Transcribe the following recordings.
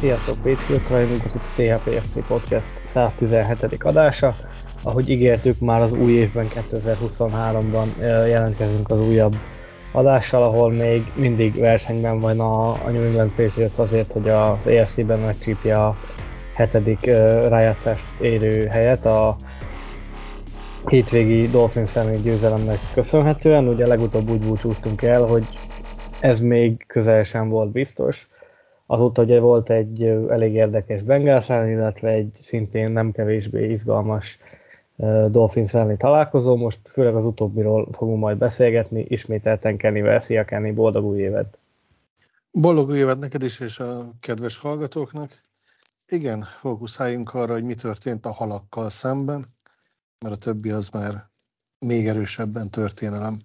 Sziasztok, Patriot rajongók, ez itt a THPFC Podcast 117. adása. Ahogy ígértük, már az új évben, 2023-ban jelentkezünk az újabb adással, ahol még mindig versenyben van a, a New England Patriots azért, hogy az AFC-ben megcsípje a hetedik rájátszást érő helyet a hétvégi Dolphins elleni győzelemnek köszönhetően. Ugye legutóbb úgy búcsúztunk el, hogy ez még közel sem volt biztos, Azóta ugye volt egy elég érdekes Bengals illetve egy szintén nem kevésbé izgalmas Dolphins elleni találkozó. Most főleg az utóbbiról fogunk majd beszélgetni. Ismételten Kennyvel. Szia Kenny, boldog új évet! Boldog új évet neked is, és a kedves hallgatóknak. Igen, fókuszáljunk arra, hogy mi történt a halakkal szemben, mert a többi az már még erősebben történelem.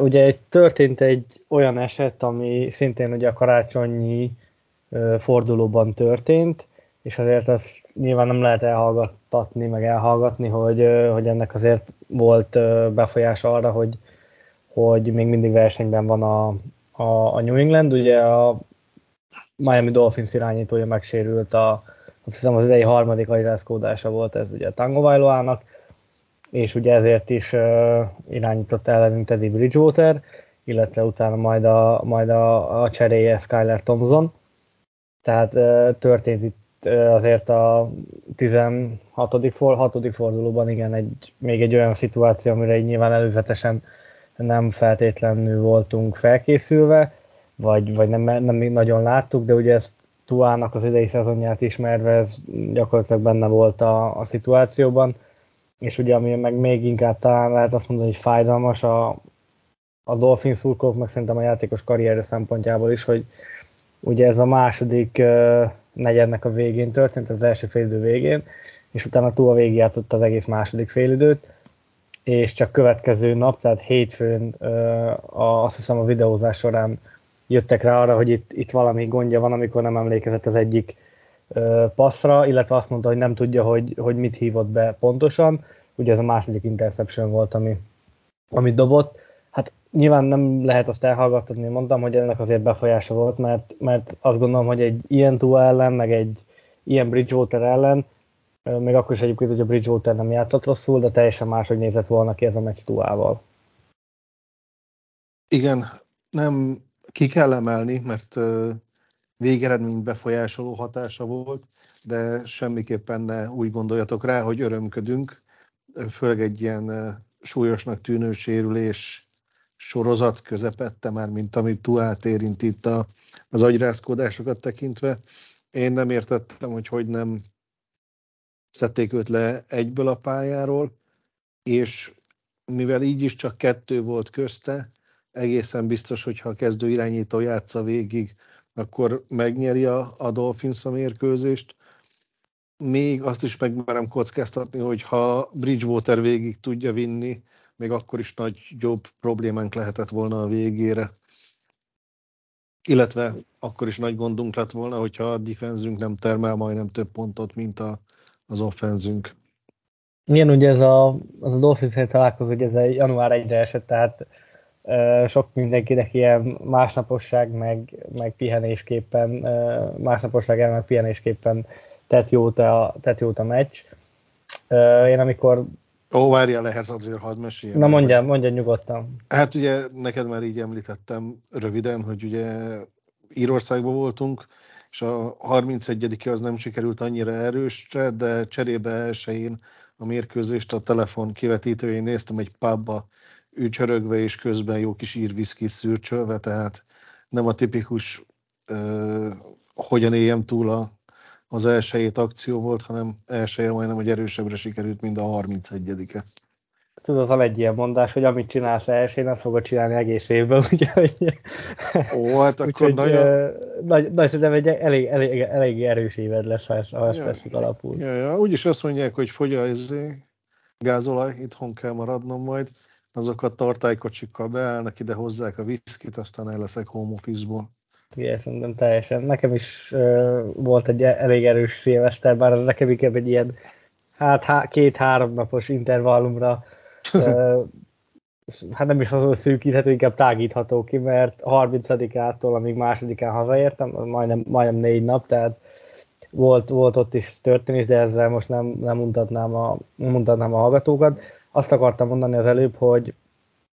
Ugye történt egy olyan eset, ami szintén ugye a karácsonyi fordulóban történt, és azért azt nyilván nem lehet elhallgattatni, meg elhallgatni, hogy, hogy ennek azért volt befolyása arra, hogy, hogy még mindig versenyben van a, a, a New England. Ugye a Miami Dolphins irányítója megsérült, a, azt hiszem az idei harmadik agyrázkódása volt ez ugye a Tango Vailoának, és ugye ezért is uh, irányított ellenünk Teddy Bridgewater, illetve utána majd a, majd a, a cseréje Skyler Thompson. Tehát uh, történt itt azért a 16. For, 6. fordulóban igen, egy, még egy olyan szituáció, amire nyilván előzetesen nem feltétlenül voltunk felkészülve, vagy, vagy nem, nem nagyon láttuk, de ugye ez Tuának az idei szezonját ismerve, ez gyakorlatilag benne volt a, a szituációban és ugye ami meg még inkább talán lehet azt mondani, hogy fájdalmas a, a Dolphin szurkolók, meg szerintem a játékos karrierje szempontjából is, hogy ugye ez a második uh, negyednek a végén történt, az első félidő végén, és utána túl a végig játszott az egész második félidőt, és csak következő nap, tehát hétfőn uh, a, azt hiszem a videózás során jöttek rá arra, hogy itt, itt valami gondja van, amikor nem emlékezett az egyik passzra, illetve azt mondta, hogy nem tudja, hogy, hogy mit hívott be pontosan. Ugye ez a második interception volt, ami, amit dobott. Hát nyilván nem lehet azt elhallgatni, mondtam, hogy ennek azért befolyása volt, mert, mert azt gondolom, hogy egy ilyen Tua ellen, meg egy ilyen Bridgewater ellen, még akkor is egyébként, hogy a Bridgewater nem játszott rosszul, de teljesen máshogy nézett volna ki ez a meccs Tuával. Igen, nem ki kell emelni, mert végeredmény befolyásoló hatása volt, de semmiképpen ne úgy gondoljatok rá, hogy örömködünk, főleg egy ilyen súlyosnak tűnő sérülés sorozat közepette már, mint amit Tuát érint itt a, az agyrázkódásokat tekintve. Én nem értettem, hogy hogy nem szedték őt le egyből a pályáról, és mivel így is csak kettő volt közte, egészen biztos, hogy ha a kezdő irányító játsza végig, akkor megnyeri a, a Dolphins a mérkőzést. Még azt is megmerem kockáztatni, hogy ha Bridgewater végig tudja vinni, még akkor is nagy jobb problémánk lehetett volna a végére. Illetve akkor is nagy gondunk lett volna, hogyha a defenzünk nem termel majdnem több pontot, mint a, az offenzünk. Igen, ugye ez a, az a Dolphins találkozó, hogy ez a január 1-re esett, tehát sok mindenkinek ilyen másnaposság, meg, meg pihenésképpen, másnaposság meg pihenésképpen tett jót a, tett jót a meccs. Én amikor... Ó, várjál, ehhez azért hadd meséljem. Na mondja, mondja nyugodtan. Hát ugye neked már így említettem röviden, hogy ugye Írországban voltunk, és a 31 az nem sikerült annyira erősre, de cserébe elsőjén a mérkőzést a telefon kivetítőjén néztem egy pubba ücsörögve és közben jó kis írviszkit szürcsölve, tehát nem a tipikus uh, hogyan éljem túl a, az elsőjét akció volt, hanem elsője majdnem, hogy erősebbre sikerült, mint a 31-e. tudod, van egy ilyen mondás, hogy amit csinálsz elsőn, azt fogod csinálni egész évben, úgyhogy... Ó, hát akkor úgyhogy, nagyon... Nagy, nagy, szerintem egy elég, elég, elég erős éved lesz, ha ezt, ha ezt ja, veszük alapul. Ja, ja. Úgyis azt mondják, hogy fogy a gázolaj, itthon kell maradnom majd, azokat tartálykocsikkal beállnak, ide hozzák a viszkit, aztán el leszek home office-ból. Igen, szerintem teljesen. Nekem is uh, volt egy elég erős szilveszter, bár az nekem inkább egy ilyen hát há, két-három napos intervallumra uh, hát nem is azon szűkíthető, inkább tágítható ki, mert 30-ától, amíg másodikán hazaértem, majdnem, majdnem négy nap, tehát volt, volt ott is történés, de ezzel most nem, nem mutatnám, a, mutatnám a hallgatókat. Azt akartam mondani az előbb, hogy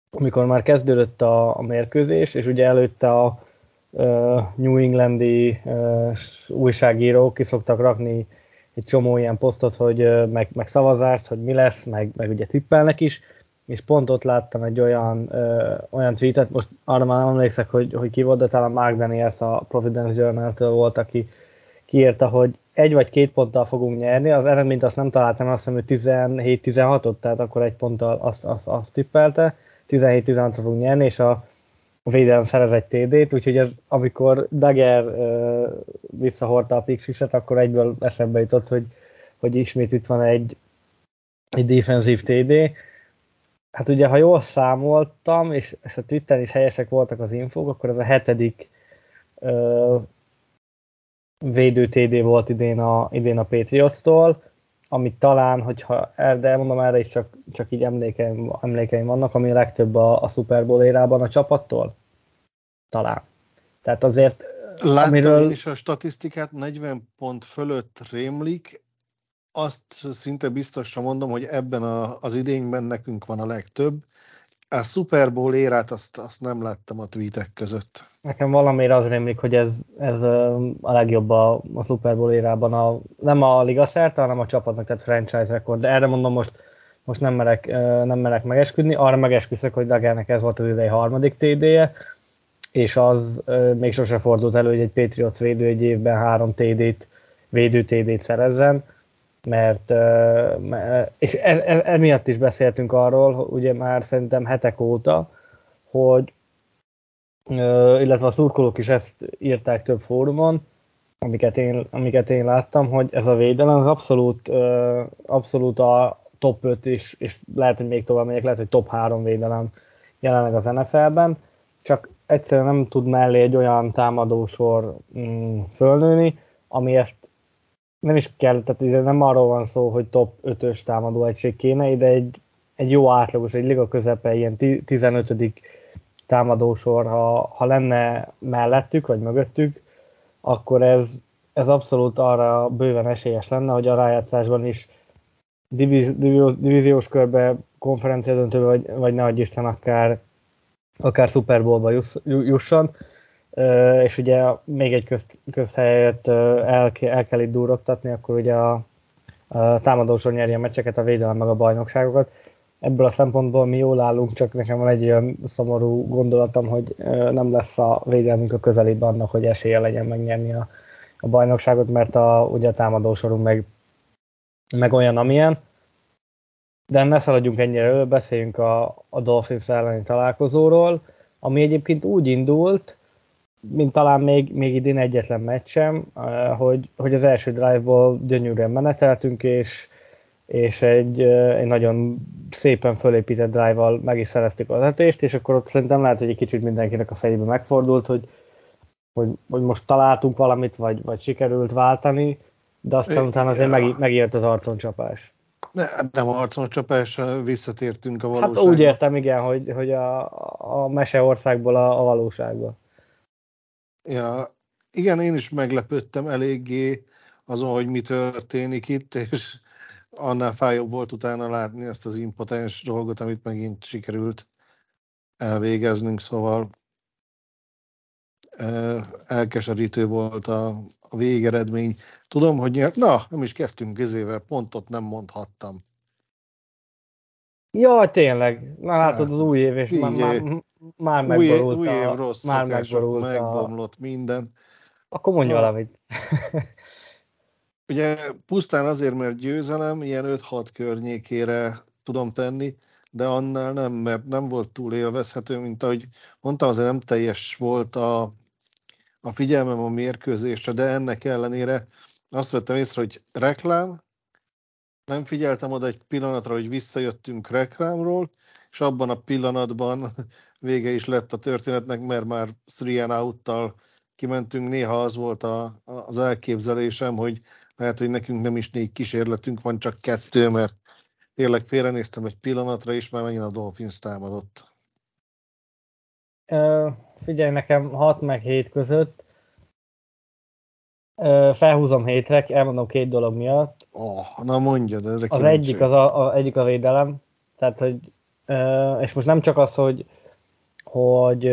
amikor már kezdődött a, a mérkőzés, és ugye előtte a uh, New Englandi uh, újságírók ki szoktak rakni egy csomó ilyen posztot, hogy uh, meg, meg szavazást, hogy mi lesz, meg, meg ugye tippelnek is, és pont ott láttam egy olyan, uh, olyan tweetet, most arra már nem emlékszek, hogy, hogy ki volt, de talán Mark Daniels a Providence Journal-től volt, aki kiírta, hogy egy vagy két ponttal fogunk nyerni, az eredményt azt nem találtam, azt hiszem, hogy 17-16-ot, tehát akkor egy ponttal azt, azt, azt tippelte, 17-16-ra fogunk nyerni, és a védelem szerez egy TD-t, úgyhogy ez, amikor Dagger uh, visszahordta a Pixiset, akkor egyből eszembe jutott, hogy, hogy ismét itt van egy, egy defensív TD. Hát ugye, ha jól számoltam, és, és a Twitter is helyesek voltak az infók, akkor ez a hetedik uh, védő TD volt idén a, idén a Patriots-tól, amit talán, hogyha de elmondom erre is csak, csak így emlékeim, emlékeim vannak, ami a legtöbb a, a Super Bowl érában a csapattól. Talán. Tehát azért, Láttam amiről... is a statisztikát, 40 pont fölött rémlik, azt szinte biztosra mondom, hogy ebben a, az idényben nekünk van a legtöbb, a Super Bowl érát azt, azt nem láttam a tweetek között. Nekem valamire az rémlik, hogy ez, ez a legjobb a, a Super Bowl érában, a, nem a liga szerte, hanem a csapatnak, tehát franchise rekord. De erre mondom most, most nem merek, nem merek megesküdni, arra megesküszök, hogy Dagának ez volt az idei harmadik TD-je, és az még sose fordult elő, hogy egy Patriots védő egy évben három TD-t, védő TD-t szerezzen mert és e, e, emiatt is beszéltünk arról, ugye már szerintem hetek óta, hogy illetve a szurkolók is ezt írták több fórumon, amiket én, amiket én láttam, hogy ez a védelem az abszolút, abszolút a top 5 is, és lehet, hogy még tovább megyek, lehet, hogy top 3 védelem jelenleg az NFL-ben, csak egyszerűen nem tud mellé egy olyan támadósor mm, fölnőni, ami ezt nem is kell, tehát nem arról van szó, hogy top 5-ös támadó egység kéne, de egy, egy jó átlagos, egy liga közepe, ilyen 15. támadósor, ha, ha lenne mellettük, vagy mögöttük, akkor ez, ez abszolút arra bőven esélyes lenne, hogy a rájátszásban is divíz, divíziós körbe, konferencia döntőbe, vagy, vagy ne Isten, akár, akár Super Bowlba jusson és ugye még egy köz, közhelyet el, el kell itt durogtatni, akkor ugye a, a támadósor nyeri a meccseket, a védelem meg a bajnokságokat. Ebből a szempontból mi jól állunk, csak nekem van egy olyan szomorú gondolatom, hogy nem lesz a védelmünk a közelében annak, hogy esélye legyen megnyerni a, a bajnokságot, mert a, ugye a támadósorunk meg, meg olyan, amilyen. De ne szaladjunk ennyire elő, beszéljünk a, a Dolphins elleni találkozóról, ami egyébként úgy indult, mint talán még, még idén egyetlen meccsem, eh, hogy, hogy az első drive-ból gyönyörűen meneteltünk, és, és egy, eh, egy nagyon szépen fölépített drive-val meg is szereztük az etést, és akkor ott szerintem lehet, hogy egy kicsit mindenkinek a fejébe megfordult, hogy, hogy, hogy most találtunk valamit, vagy, vagy sikerült váltani, de aztán é, utána azért meg, megért az arconcsapás. Ne, nem arconcsapás, visszatértünk a valóságba. Hát úgy értem, igen, hogy, hogy a, a meseországból a, a valóságba. Ja, igen, én is meglepődtem eléggé azon, hogy mi történik itt, és annál fájóbb volt utána látni ezt az impotens dolgot, amit megint sikerült elvégeznünk, szóval elkeserítő volt a, a végeredmény. Tudom, hogy nyert, na, nem is kezdtünk közével, pontot nem mondhattam. Ja, tényleg. Na látod az új év, és már, már, már megborult. Új, új év rossz már megborult megbomlott a... minden. Akkor mondj ha, valamit. ugye pusztán azért, mert győzelem, ilyen 5-6 környékére tudom tenni, de annál nem, mert nem volt túl élvezhető, mint ahogy mondtam, azért nem teljes volt a, a figyelmem a mérkőzésre, de ennek ellenére azt vettem észre, hogy reklám, nem figyeltem oda egy pillanatra, hogy visszajöttünk reklámról, és abban a pillanatban vége is lett a történetnek, mert már three out kimentünk. Néha az volt a, az elképzelésem, hogy lehet, hogy nekünk nem is négy kísérletünk van, csak kettő, mert tényleg félrenéztem egy pillanatra, és már megint a Dolphins támadott. Uh, figyelj, nekem 6 meg 7 között felhúzom hétre, elmondom két dolog miatt. Oh, na mondja, de Az egyik, az a, a, egyik a védelem, tehát hogy és most nem csak az, hogy hogy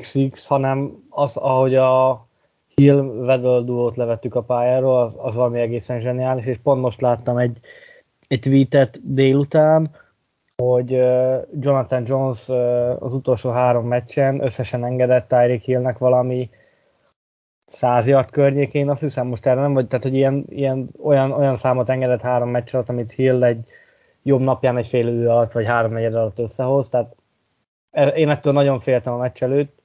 Six, hanem az, ahogy a Hill Vedel duót levettük a pályáról, az, az valami egészen zseniális, és pont most láttam egy, egy tweetet délután, hogy Jonathan Jones az utolsó három meccsen összesen engedett Tyreek Hillnek valami száz yard környékén, azt hiszem most erre nem vagy, tehát hogy ilyen, ilyen olyan, olyan számot engedett három meccs alatt, amit Hill egy jobb napján egy fél idő alatt, vagy három negyed alatt összehoz, tehát e, én ettől nagyon féltem a meccs előtt,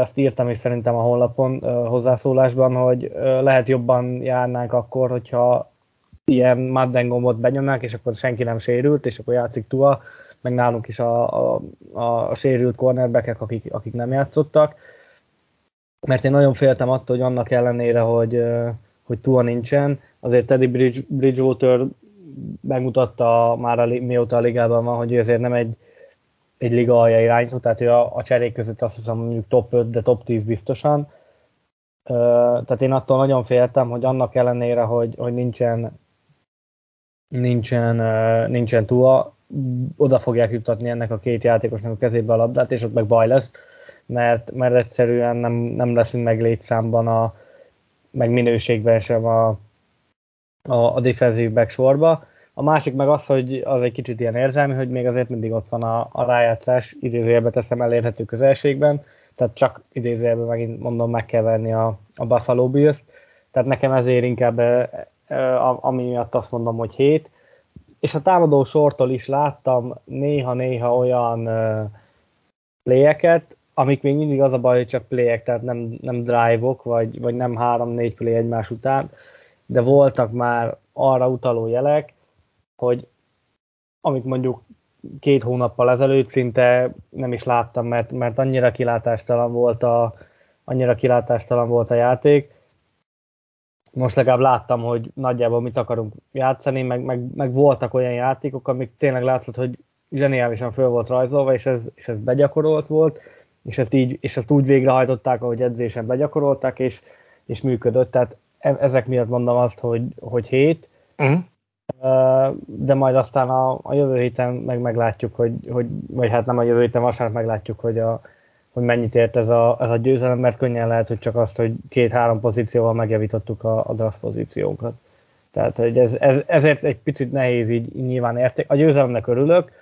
ezt írtam is szerintem a honlapon hozzászólásban, hogy lehet jobban járnánk akkor, hogyha ilyen Madden gombot benyomnák, és akkor senki nem sérült, és akkor játszik Tua, meg nálunk is a, a, a, a sérült cornerbackek, akik, akik nem játszottak. Mert én nagyon féltem attól, hogy annak ellenére, hogy, hogy Tua nincsen, azért Teddy Bridge, Bridgewater megmutatta már a, mióta a ligában van, hogy ő azért nem egy, egy liga alja irányító, tehát hogy a, a cserék között azt hiszem mondjuk top 5, de top 10 biztosan. Tehát én attól nagyon féltem, hogy annak ellenére, hogy, hogy nincsen nincsen, nincsen túl, oda fogják jutatni ennek a két játékosnak a kezébe a labdát, és ott meg baj lesz, mert, mert egyszerűen nem, nem leszünk meg létszámban, a, meg minőségben sem a, a, a defensív back sorba. A másik meg az, hogy az egy kicsit ilyen érzelmi, hogy még azért mindig ott van a, a rájátszás, idézőjelbe teszem elérhető közelségben, tehát csak idézőjelben megint mondom, meg kell venni a, a Buffalo bills tehát nekem ezért inkább e, e, ami miatt azt mondom, hogy 7, és a támadó sortól is láttam néha-néha olyan uh, playeket, amik még mindig az a baj, hogy csak playek, tehát nem, nem drive-ok, vagy, vagy nem 3-4 play egymás után, de voltak már arra utaló jelek, hogy amit mondjuk két hónappal ezelőtt szinte nem is láttam, mert, mert annyira kilátástalan volt a, annyira kilátástalan volt a játék. Most legalább láttam, hogy nagyjából mit akarunk játszani, meg, meg, meg voltak olyan játékok, amik tényleg látszott, hogy zseniálisan föl volt rajzolva, és ez, és ez begyakorolt volt, és ezt, így, és ezt úgy végrehajtották, ahogy edzésen begyakorolták, és, és működött. Tehát e, ezek miatt mondom azt, hogy, hogy hét. Uh-huh de majd aztán a, a jövő héten meg meglátjuk, hogy, hogy, vagy hát nem a jövő héten, vasárnap meglátjuk, hogy, a, hogy mennyit ért ez a, ez a győzelem, mert könnyen lehet, hogy csak azt, hogy két-három pozícióval megjavítottuk a, a draft pozíciónkat. Tehát hogy ez, ez, ezért egy picit nehéz így nyilván érték. A győzelemnek örülök,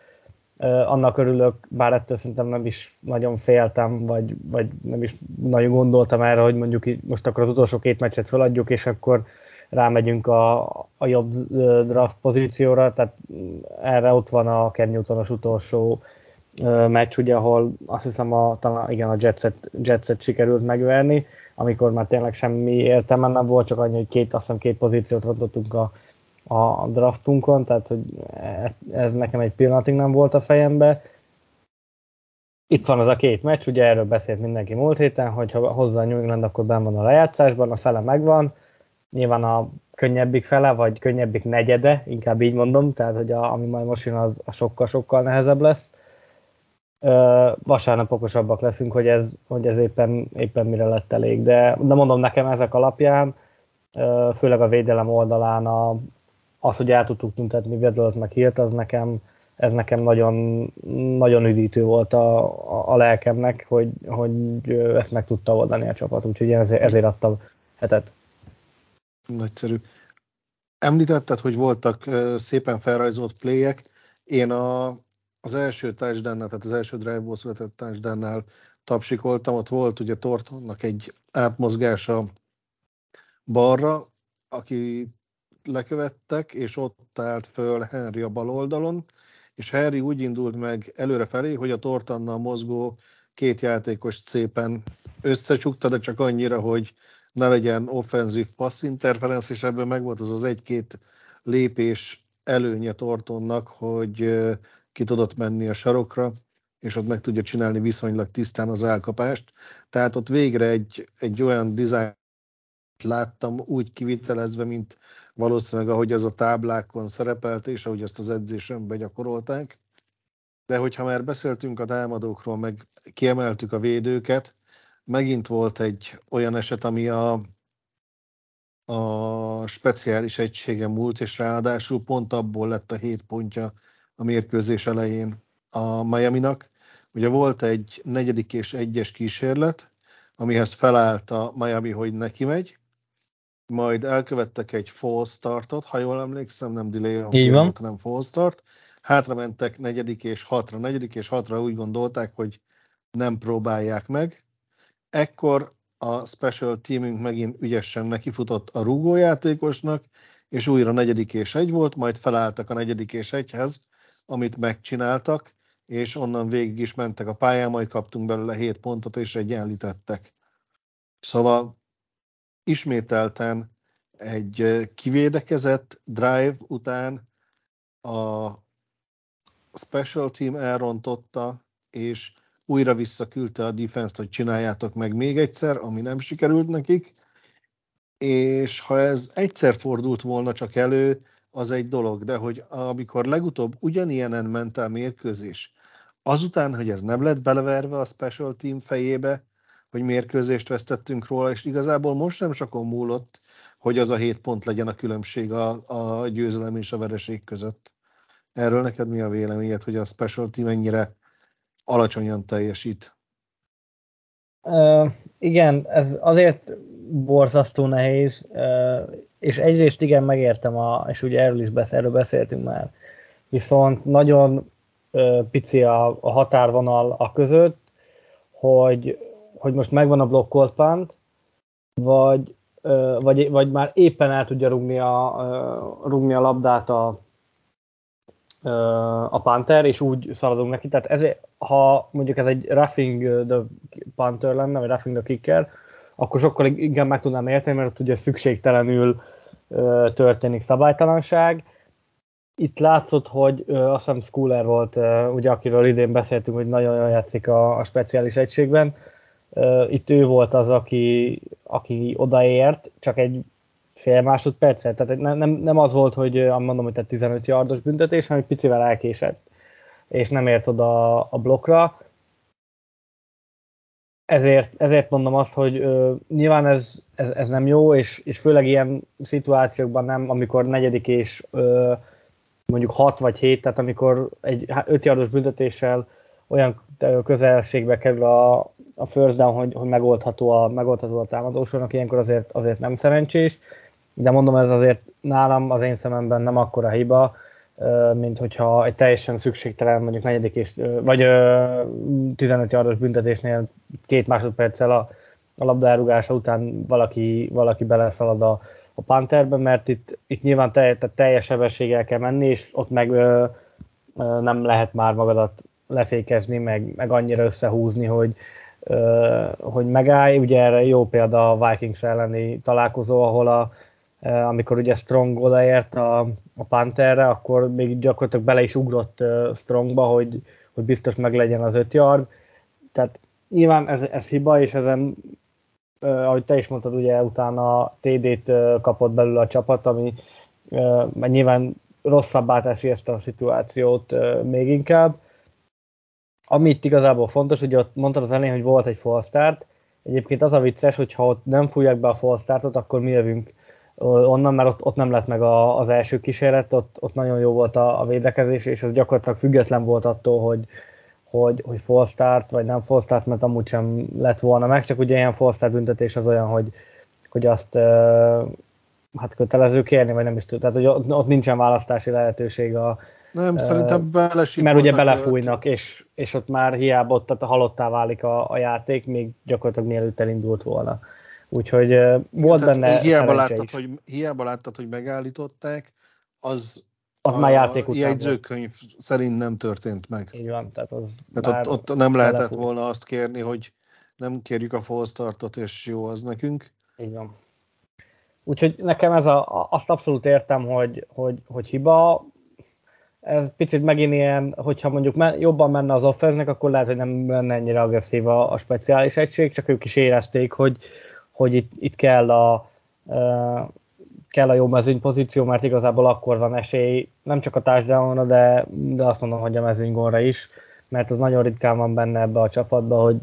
annak örülök, bár ettől szerintem nem is nagyon féltem, vagy, vagy nem is nagyon gondoltam erre, hogy mondjuk most akkor az utolsó két meccset feladjuk, és akkor rámegyünk a, a jobb draft pozícióra, tehát erre ott van a Ken Newtonos utolsó meccs, ugye, ahol azt hiszem a, talán, igen, a Jetset, Jetset sikerült megverni, amikor már tényleg semmi értelme nem volt, csak annyi, hogy két, azt hiszem két pozíciót rontottunk a, a draftunkon, tehát hogy ez nekem egy pillanatig nem volt a fejembe. Itt van az a két meccs, ugye erről beszélt mindenki múlt héten, hogy ha hozza a New England, akkor benn van a lejátszásban, a fele megvan, nyilván a könnyebbik fele, vagy könnyebbik negyede, inkább így mondom, tehát hogy a, ami majd most jön, az sokkal-sokkal nehezebb lesz. Ö, vasárnap okosabbak leszünk, hogy ez, hogy ez éppen, éppen mire lett elég, de, de mondom nekem ezek alapján, főleg a védelem oldalán a, az, hogy el tudtuk tüntetni Vedlőt meg hírt, az nekem, ez nekem nagyon, nagyon üdítő volt a, a, a lelkemnek, hogy, hogy ezt meg tudta oldani a csapat, úgyhogy ezért, ezért adtam hetet. Nagyszerű. Említetted, hogy voltak szépen felrajzolt playek. Én a, az első touchdown tehát az első drive-ból született touchdown tapsikoltam, ott volt ugye Tortonnak egy átmozgása balra, aki lekövettek, és ott állt föl Henry a bal oldalon, és Harry úgy indult meg előre felé, hogy a tortannal mozgó két játékos szépen összecsukta, de csak annyira, hogy ne legyen offenzív passz interference, és ebből megvolt az az egy-két lépés előnye Tortonnak, hogy ki tudott menni a sarokra, és ott meg tudja csinálni viszonylag tisztán az elkapást. Tehát ott végre egy, egy olyan dizájn láttam úgy kivitelezve, mint valószínűleg ahogy az a táblákon szerepelt, és ahogy ezt az edzésen begyakorolták. De hogyha már beszéltünk a támadókról, meg kiemeltük a védőket, megint volt egy olyan eset, ami a, a speciális egysége múlt, és ráadásul pont abból lett a hét pontja a mérkőzés elején a Miami-nak. Ugye volt egy negyedik és egyes kísérlet, amihez felállt a Miami, hogy neki megy, majd elkövettek egy false startot, ha jól emlékszem, nem delay Így van. hanem false start. Hátra mentek negyedik és hatra. Negyedik és hatra úgy gondolták, hogy nem próbálják meg. Ekkor a special teamünk megint ügyesen nekifutott a rúgójátékosnak, és újra negyedik és egy volt, majd felálltak a negyedik és egyhez, amit megcsináltak, és onnan végig is mentek a pályán, majd kaptunk belőle 7 pontot, és egyenlítettek. Szóval ismételten egy kivédekezett drive után a special team elrontotta, és újra visszaküldte a defense hogy csináljátok meg még egyszer, ami nem sikerült nekik, és ha ez egyszer fordult volna csak elő, az egy dolog, de hogy amikor legutóbb ugyanilyenen ment el mérkőzés, azután, hogy ez nem lett beleverve a special team fejébe, hogy mérkőzést vesztettünk róla, és igazából most nem sokon múlott, hogy az a hét pont legyen a különbség a, a győzelem és a vereség között. Erről neked mi a véleményed, hogy a special team ennyire alacsonyan teljesít? Uh, igen, ez azért borzasztó nehéz, uh, és egyrészt igen, megértem, a, és ugye erről is beszél, erről beszéltünk már, viszont nagyon uh, pici a, a határvonal a között, hogy, hogy most megvan a blokkolt pánt, vagy, vagy, vagy már éppen el tudja rugni a, rugni a labdát a, a Panther, és úgy szaladunk neki. Tehát ezért, ha mondjuk ez egy roughing the Panther lenne, vagy roughing the kicker, akkor sokkal inkább meg tudnám érteni, mert ott ugye szükségtelenül történik szabálytalanság. Itt látszott, hogy azt hiszem Schooler volt, ugye akiről idén beszéltünk, hogy nagyon jól játszik a, a speciális egységben. Itt ő volt az, aki, aki odaért, csak egy fél másodpercet. Tehát nem, nem, nem az volt, hogy mondom, hogy 15 yardos büntetés, hanem egy picivel elkésett, és nem ért oda a blokkra. Ezért, ezért mondom azt, hogy ö, nyilván ez, ez, ez, nem jó, és, és főleg ilyen szituációkban nem, amikor negyedik és ö, mondjuk 6 vagy 7, tehát amikor egy 5 yardos büntetéssel olyan közelségbe kerül a, a first down, hogy, hogy megoldható a, megoldható a támadósornak, ilyenkor azért, azért nem szerencsés de mondom, ez azért nálam az én szememben nem akkora hiba, mint hogyha egy teljesen szükségtelen, mondjuk negyedik és, vagy 15 yardos büntetésnél két másodperccel a, a labda elrugása után valaki, valaki beleszalad a, a Pantherbe, mert itt, itt nyilván telj, tehát teljes sebességgel kell menni, és ott meg ö, ö, nem lehet már magadat lefékezni, meg, meg annyira összehúzni, hogy, hogy megállj. Ugye erre jó példa a Vikings elleni találkozó, ahol a, amikor ugye Strong odaért a, a Pantherre, akkor még gyakorlatilag bele is ugrott Strongba, hogy, hogy biztos meg legyen az öt yard. Tehát nyilván ez, ez hiba, és ezen, ahogy te is mondtad, ugye utána TD-t kapott belőle a csapat, ami nyilván rosszabbá teszi ezt a szituációt még inkább. Ami itt igazából fontos, hogy ott mondtad az elején, hogy volt egy full start, Egyébként az a vicces, hogy ha ott nem fújják be a full startot, akkor mi jövünk onnan, mert ott, ott nem lett meg a, az első kísérlet, ott, ott nagyon jó volt a, a védekezés, és ez gyakorlatilag független volt attól, hogy, hogy, hogy full vagy nem full mert amúgy sem lett volna meg, csak ugye ilyen full büntetés az olyan, hogy, hogy azt hát kötelező kérni, vagy nem is tudom, tehát hogy ott, ott nincsen választási lehetőség a, nem, uh, szerintem belesik. Mert ugye belefújnak, és, és ott már hiába ott tehát halottá válik a, a játék, még gyakorlatilag mielőtt elindult volna. Úgyhogy uh, volt Tehát benne hiába láttad, is. hogy, hiába láttad, hogy megállították, az az a már játék után jegyzőkönyv volt. szerint nem történt meg. Így van, tehát az tehát ott, ott nem lehetett telefon. volna azt kérni, hogy nem kérjük a false startot, és jó az nekünk. Így van. Úgyhogy nekem ez a, azt abszolút értem, hogy, hogy, hogy hiba. Ez picit megint ilyen, hogyha mondjuk men, jobban menne az offense akkor lehet, hogy nem lenne ennyire agresszív a, a speciális egység, csak ők is érezték, hogy, hogy itt, itt kell a uh, kell a jó mezőny pozíció, mert igazából akkor van esély nem csak a touchdownra, de, de azt mondom, hogy a mezőnygónra is, mert az nagyon ritkán van benne ebbe a csapatba, hogy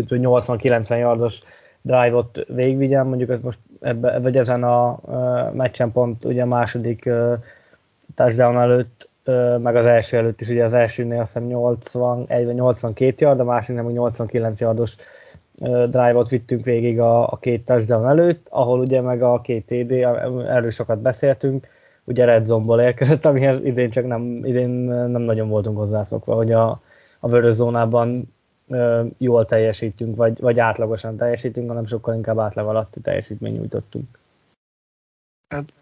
80-90 yardos drive-ot végigvigyen, mondjuk ez most ebbe, vagy ezen a uh, meccsen pont ugye a második uh, touchdown előtt, meg az első előtt is, ugye az elsőnél azt hiszem 81 vagy 82 yard, a másiknél meg 89 yardos drive-ot vittünk végig a, a két touchdown előtt, ahol ugye meg a két TD, erről sokat beszéltünk, ugye Red Zone-ból érkezett, amihez idén csak nem, idén nem nagyon voltunk hozzászokva, hogy a, a vörös zónában jól teljesítünk, vagy, vagy átlagosan teljesítünk, hanem sokkal inkább átlag alatti teljesítmény nyújtottunk. Hát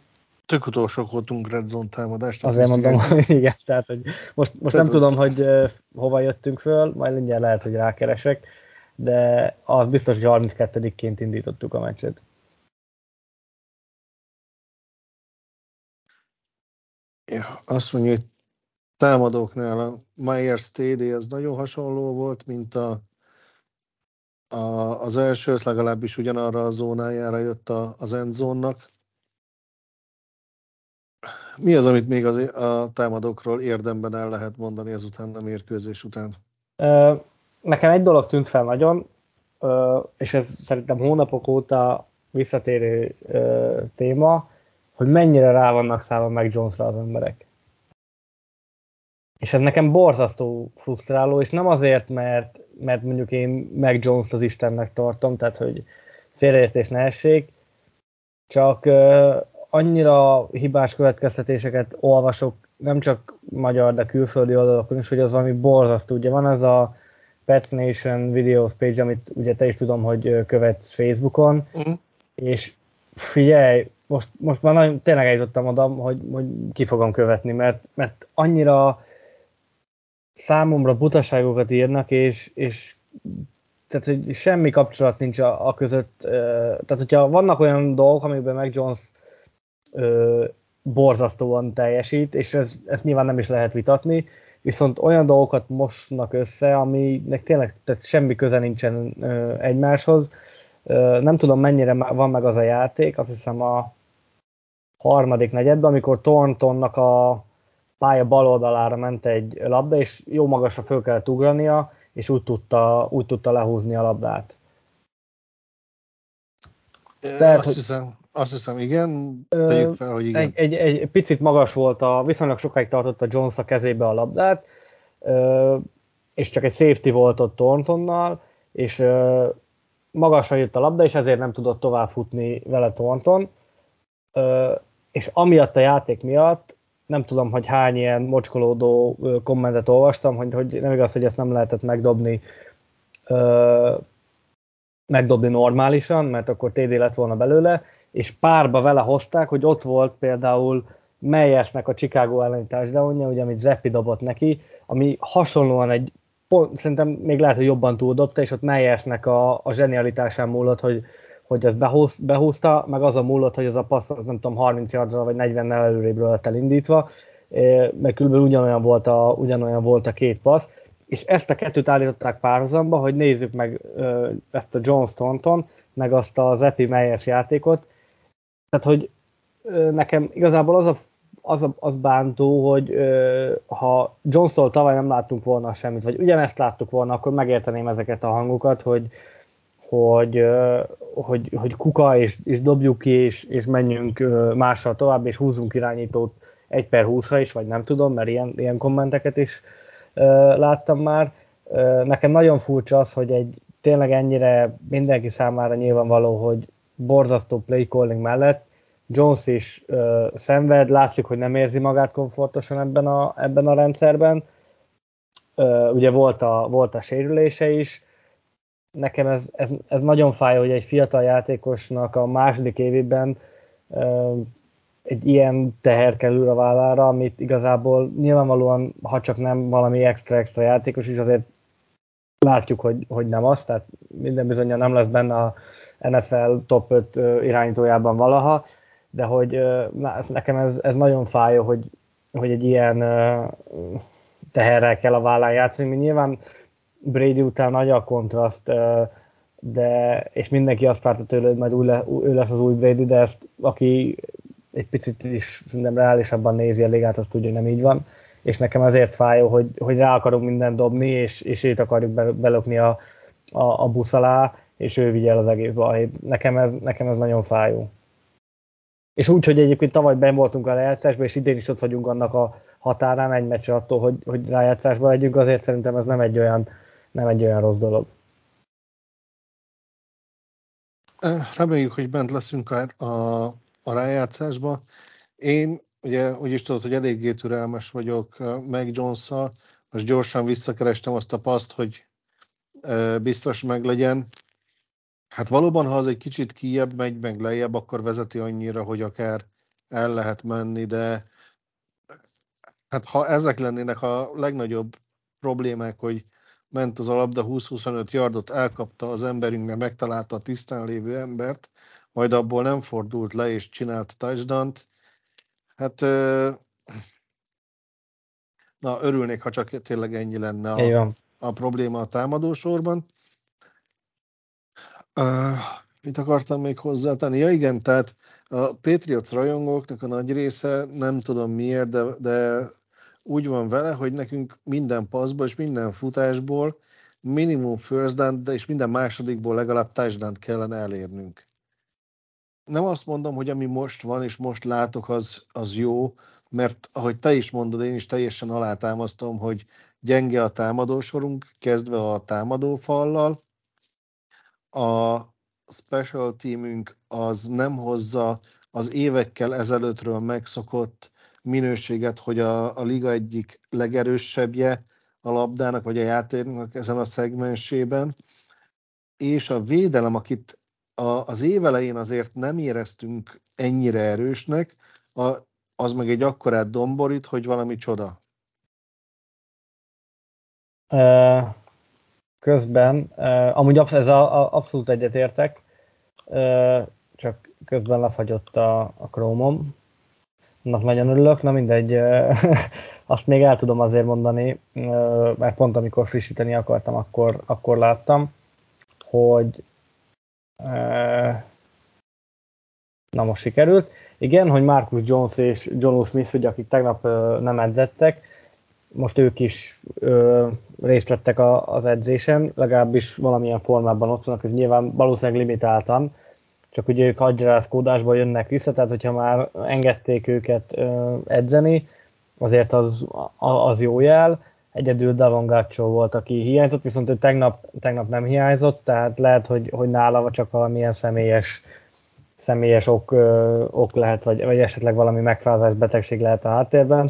tök utolsók voltunk Red Zone támadást. Azért mondom, hogy igen, tehát hogy most, most nem tudom, hogy hova jöttünk föl, majd mindjárt lehet, hogy rákeresek, de az biztos, hogy 32-ként indítottuk a meccset. Ja, azt mondja, hogy támadóknál a Myers TD az nagyon hasonló volt, mint a, a, az első, legalábbis ugyanarra a zónájára jött a, az endzónnak. Mi az, amit még az, a támadókról érdemben el lehet mondani ezután a mérkőzés után? Nekem egy dolog tűnt fel nagyon, és ez szerintem hónapok óta visszatérő téma, hogy mennyire rá vannak szállva meg Jonesra az emberek. És ez nekem borzasztó frusztráló, és nem azért, mert, mert mondjuk én meg Jones az Istennek tartom, tehát hogy félreértés ne essék, csak annyira hibás következtetéseket olvasok, nem csak magyar, de külföldi oldalakon is, hogy az valami borzasztó. Ugye van ez a Pets Nation videos page, amit ugye te is tudom, hogy követsz Facebookon, mm. és figyelj, most, most már nagyon, tényleg eljutottam oda, hogy, hogy ki fogom követni, mert, mert annyira számomra butaságokat írnak, és, és tehát, hogy semmi kapcsolat nincs a, a között. Tehát, hogyha vannak olyan dolgok, amikben meg Jones ö, borzasztóan teljesít, és ez, ezt nyilván nem is lehet vitatni, viszont olyan dolgokat mosnak össze, aminek tényleg tehát semmi köze nincsen ö, egymáshoz. Ö, nem tudom, mennyire van meg az a játék, azt hiszem a harmadik negyedben, amikor Thorntonnak a pálya bal oldalára ment egy labda, és jó magasra föl kellett ugrania, és úgy tudta, úgy tudta lehúzni a labdát. Tehát, azt, hiszem, azt hiszem, igen, tegyük fel, hogy igen. Egy, egy, egy picit magas volt, a, viszonylag sokáig tartotta Jones a kezébe a labdát, és csak egy safety volt ott Thorntonnal, és magasra jött a labda, és ezért nem tudott tovább futni vele Thornton, és amiatt a játék miatt nem tudom, hogy hány ilyen mocskolódó kommentet olvastam, hogy, hogy nem igaz, hogy ezt nem lehetett megdobni megdobni normálisan, mert akkor TD lett volna belőle, és párba vele hozták, hogy ott volt például Meyersnek a Chicago elleni touchdownja, ugye, amit Zeppi dobott neki, ami hasonlóan egy, pont, szerintem még lehet, hogy jobban túldobta, és ott Meyersnek a, a zsenialitásán múlott, hogy hogy ezt behúz, behúzta, meg az a múlott, hogy ez a passz, az nem tudom, 30 yardra vagy 40 nel előrébről lett elindítva, meg körülbelül ugyanolyan volt a, ugyanolyan volt a két passz, és ezt a kettőt állították párhuzamba, hogy nézzük meg ezt a John Staunton, meg azt az Epi Meyers játékot. Tehát, hogy nekem igazából az a az, a, az bántó, hogy ha Jones-tól tavaly nem láttunk volna semmit, vagy ugyanezt láttuk volna, akkor megérteném ezeket a hangokat, hogy, hogy, hogy, hogy kuka, és, és dobjuk ki, és, és menjünk mással tovább, és húzzunk irányítót egy per 20-ra is, vagy nem tudom, mert ilyen, ilyen kommenteket is láttam már. Nekem nagyon furcsa az, hogy egy tényleg ennyire mindenki számára nyilvánvaló, hogy borzasztó play calling mellett Jones is uh, szenved, látszik, hogy nem érzi magát komfortosan ebben a, ebben a rendszerben. Uh, ugye volt a, volt a sérülése is, nekem ez, ez, ez nagyon fáj, hogy egy fiatal játékosnak a második évében egy ilyen teher kerül a vállára, amit igazából nyilvánvalóan, ha csak nem valami extra-extra játékos is, azért látjuk, hogy, hogy nem az, tehát minden bizonyja nem lesz benne a NFL top 5 irányítójában valaha, de hogy na, nekem ez, ez nagyon fájó, hogy, hogy egy ilyen teherrel kell a vállán játszani, nyilván Brady után nagy a kontraszt, de, és mindenki azt várta tőle, hogy majd új le, ő lesz az új Brady, de ezt aki egy picit is szerintem reálisabban nézi a ligát, azt tudja, hogy nem így van. És nekem azért fájó, hogy, hogy rá akarunk mindent dobni, és, és őt akarjuk be, belökni a, a, a busz alá, és ő vigye el az egész baj. Nekem ez, nekem ez nagyon fájó. És úgy, hogy egyébként tavaly ben voltunk a lejátszásban, és idén is ott vagyunk annak a határán egy meccsre attól, hogy, hogy rájátszásban legyünk, azért szerintem ez nem egy olyan, nem egy olyan rossz dolog. Reméljük, hogy bent leszünk a, a, a rájátszásba. Én ugye úgy is tudod, hogy eléggé türelmes vagyok meg jones most gyorsan visszakerestem azt a paszt, hogy biztos meg legyen. Hát valóban, ha az egy kicsit kijebb megy, meg lejjebb, akkor vezeti annyira, hogy akár el lehet menni, de hát ha ezek lennének a legnagyobb problémák, hogy ment az a labda 20-25 yardot, elkapta az emberünk, mert megtalálta a tisztán lévő embert, majd abból nem fordult le és csinált touchdown Hát na, örülnék, ha csak tényleg ennyi lenne a, a probléma a támadósorban. Uh, mit akartam még hozzátenni? Ja igen, tehát a Patriots rajongóknak a nagy része, nem tudom miért, de, de úgy van vele, hogy nekünk minden passzból és minden futásból minimum first down, de és minden másodikból legalább touchdown kellene elérnünk. Nem azt mondom, hogy ami most van és most látok, az, az jó, mert ahogy te is mondod, én is teljesen alátámasztom, hogy gyenge a támadósorunk, kezdve a támadófallal. A special teamünk az nem hozza az évekkel ezelőttről megszokott minőséget, hogy a, a liga egyik legerősebbje a labdának, vagy a játéknak ezen a szegmensében, és a védelem, akit a, az évelején azért nem éreztünk ennyire erősnek, a, az meg egy akkorát domborít, hogy valami csoda. Közben, amúgy ez a, a, abszolút egyetértek, csak közben lefagyott a, a Chrome-om, annak nagyon örülök, na mindegy, azt még el tudom azért mondani, mert pont amikor frissíteni akartam, akkor, akkor láttam, hogy na most sikerült. Igen, hogy Marcus Jones és John Smith, ugye, akik tegnap nem edzettek, most ők is ö, részt vettek a, az edzésen, legalábbis valamilyen formában ott vannak, ez nyilván valószínűleg limitáltan, csak ugye ők agyrázkódásból jönnek vissza, tehát hogyha már engedték őket ö, edzeni, azért az, az jó jel. Egyedül Davon Gaccio volt, aki hiányzott, viszont ő tegnap, tegnap nem hiányzott, tehát lehet, hogy, hogy nála csak valamilyen személyes, személyes ok, ö, ok lehet, vagy, vagy esetleg valami megfázás betegség lehet a háttérben.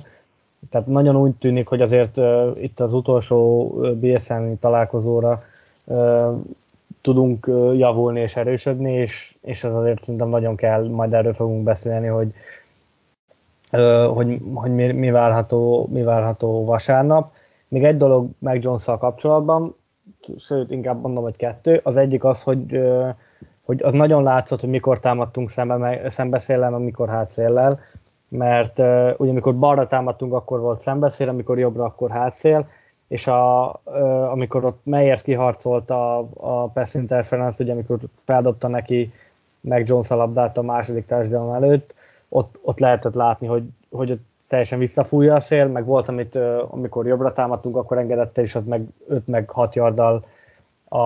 Tehát nagyon úgy tűnik, hogy azért uh, itt az utolsó BSN találkozóra uh, tudunk javulni és erősödni, és, és ez azért szerintem nagyon kell, majd erről fogunk beszélni, hogy, hogy, hogy mi, mi, várható, mi várható vasárnap. Még egy dolog meg jones kapcsolatban, sőt, inkább mondom, hogy kettő. Az egyik az, hogy, hogy az nagyon látszott, hogy mikor támadtunk szembe, szembeszéllel, amikor hátszéllel, mert ugye amikor balra támadtunk, akkor volt szembeszél, amikor jobbra, akkor hátszél, és a, amikor ott Meyers kiharcolt a, a pass interference, ugye amikor feldobta neki meg Jones a labdát a második touchdown előtt, ott, ott lehetett látni, hogy, hogy ott teljesen visszafújja a szél, meg volt, amit amikor jobbra támadtunk, akkor engedette, és ott meg 5 meg 6 yarddal a,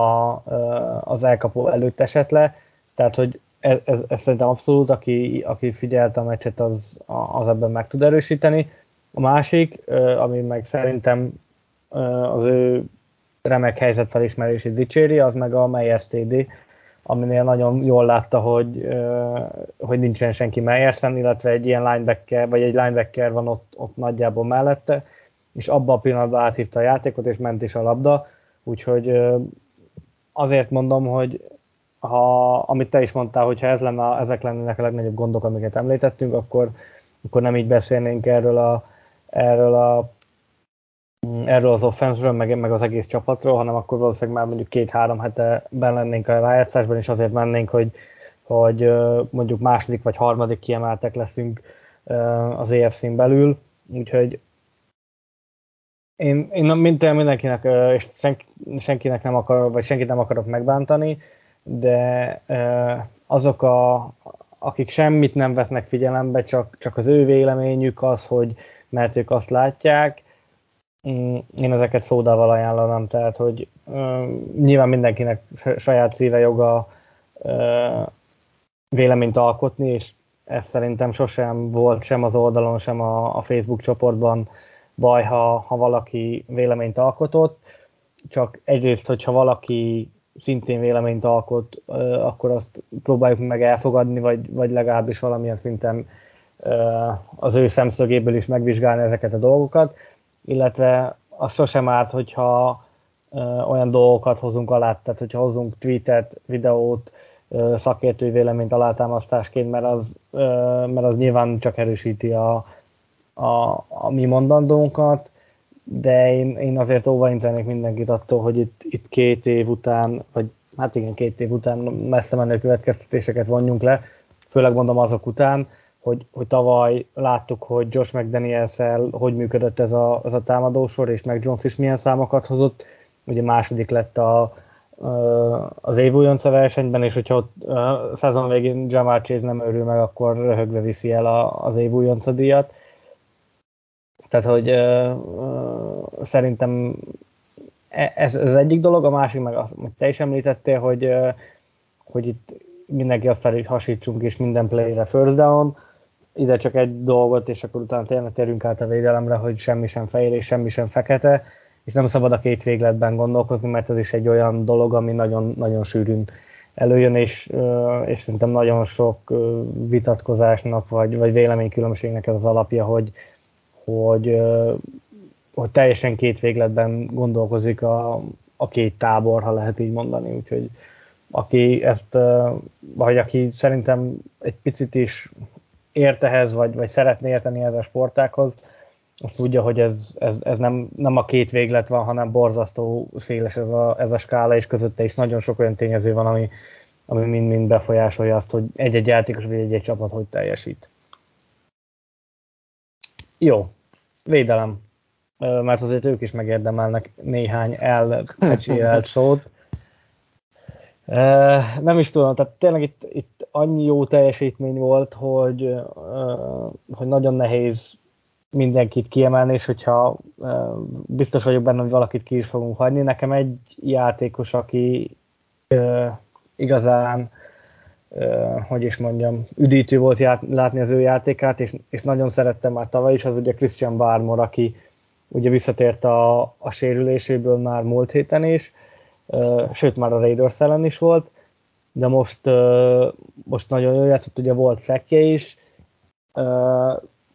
az elkapó előtt esett le, tehát hogy ez, ez, ez szerintem abszolút, aki, aki figyelte a meccset, az, az ebben meg tud erősíteni. A másik, ami meg szerintem az ő remek helyzetfelismerését dicséri, az meg a Meyers TD, aminél nagyon jól látta, hogy, hogy nincsen senki Meyersen, illetve egy ilyen linebacker, vagy egy linebacker van ott, ott nagyjából mellette, és abban a pillanatban áthívta a játékot, és ment is a labda, úgyhogy azért mondom, hogy ha, amit te is mondtál, hogyha ez lenne, ezek lennének a legnagyobb gondok, amiket említettünk, akkor, akkor nem így beszélnénk erről a, erről a erről az offenszről, meg, meg az egész csapatról, hanem akkor valószínűleg már mondjuk két-három hete ben lennénk a rájátszásban, és azért mennénk, hogy, hogy mondjuk második vagy harmadik kiemeltek leszünk az EFC-n belül, úgyhogy én, én mindenkinek, és senki, senkinek nem akar, vagy senkit nem akarok megbántani, de azok, a, akik semmit nem vesznek figyelembe, csak, csak az ő véleményük az, hogy mert ők azt látják, mm, én ezeket szódával ajánlanám, tehát hogy nyilván mindenkinek saját szíve joga véleményt alkotni, és ez szerintem sosem volt sem az oldalon, sem a, a Facebook csoportban baj, ha, ha valaki véleményt alkotott, csak egyrészt, hogyha valaki szintén véleményt alkot, akkor azt próbáljuk meg elfogadni, vagy, vagy legalábbis valamilyen szinten az ő szemszögéből is megvizsgálni ezeket a dolgokat, illetve az sosem árt, hogyha olyan dolgokat hozunk alá, tehát hogyha hozunk tweetet, videót, szakértői véleményt alátámasztásként, mert az, mert az nyilván csak erősíti a, a, a mi mondandónkat, de én, én azért óvaintenék mindenkit attól, hogy itt, itt két év után, vagy hát igen, két év után messze menő következtetéseket vonjunk le, főleg mondom azok után, hogy, hogy tavaly láttuk, hogy Josh mcdaniels hogy működött ez a, ez a támadósor, és meg Jones is milyen számokat hozott. Ugye második lett a, az év újonca versenyben, és hogyha ott a szezon végén Jamal Chase nem örül meg, akkor röhögve viszi el a, az év díjat. Tehát, hogy uh, szerintem e, ez, az egyik dolog, a másik meg azt, hogy te is említettél, hogy, uh, hogy itt mindenki azt fel, hogy hasítsunk, és minden playre first down, ide csak egy dolgot, és akkor utána tényleg térünk át a védelemre, hogy semmi sem fehér és semmi sem fekete, és nem szabad a két végletben gondolkozni, mert ez is egy olyan dolog, ami nagyon, nagyon sűrűn előjön, és, és szerintem nagyon sok vitatkozásnak, vagy, vagy véleménykülönbségnek ez az alapja, hogy, hogy, hogy teljesen két végletben gondolkozik a, a két tábor, ha lehet így mondani. Úgyhogy aki ezt, vagy aki szerintem egy picit is ért ehhez, vagy, vagy szeretné érteni ez a sportákhoz, azt tudja, hogy ez, ez, ez nem, nem a két véglet van, hanem borzasztó széles ez a, ez a skála, és közötte is nagyon sok olyan tényező van, ami, ami mind-mind befolyásolja azt, hogy egy-egy játékos vagy egy-egy csapat hogy teljesít. Jó, védelem. Mert azért ők is megérdemelnek néhány elpecséelt szót. Nem is tudom, tehát tényleg itt, itt annyi jó teljesítmény volt, hogy, hogy nagyon nehéz mindenkit kiemelni, és hogyha biztos vagyok benne, hogy valakit ki is fogunk hagyni. Nekem egy játékos, aki igazán hogy is mondjam, üdítő volt ját, látni az ő játékát, és, és nagyon szerettem már tavaly is, az ugye Christian Barmore, aki ugye visszatért a, a sérüléséből már múlt héten is, sőt már a Raiders ellen is volt, de most, most nagyon jól játszott, ugye volt szekje is,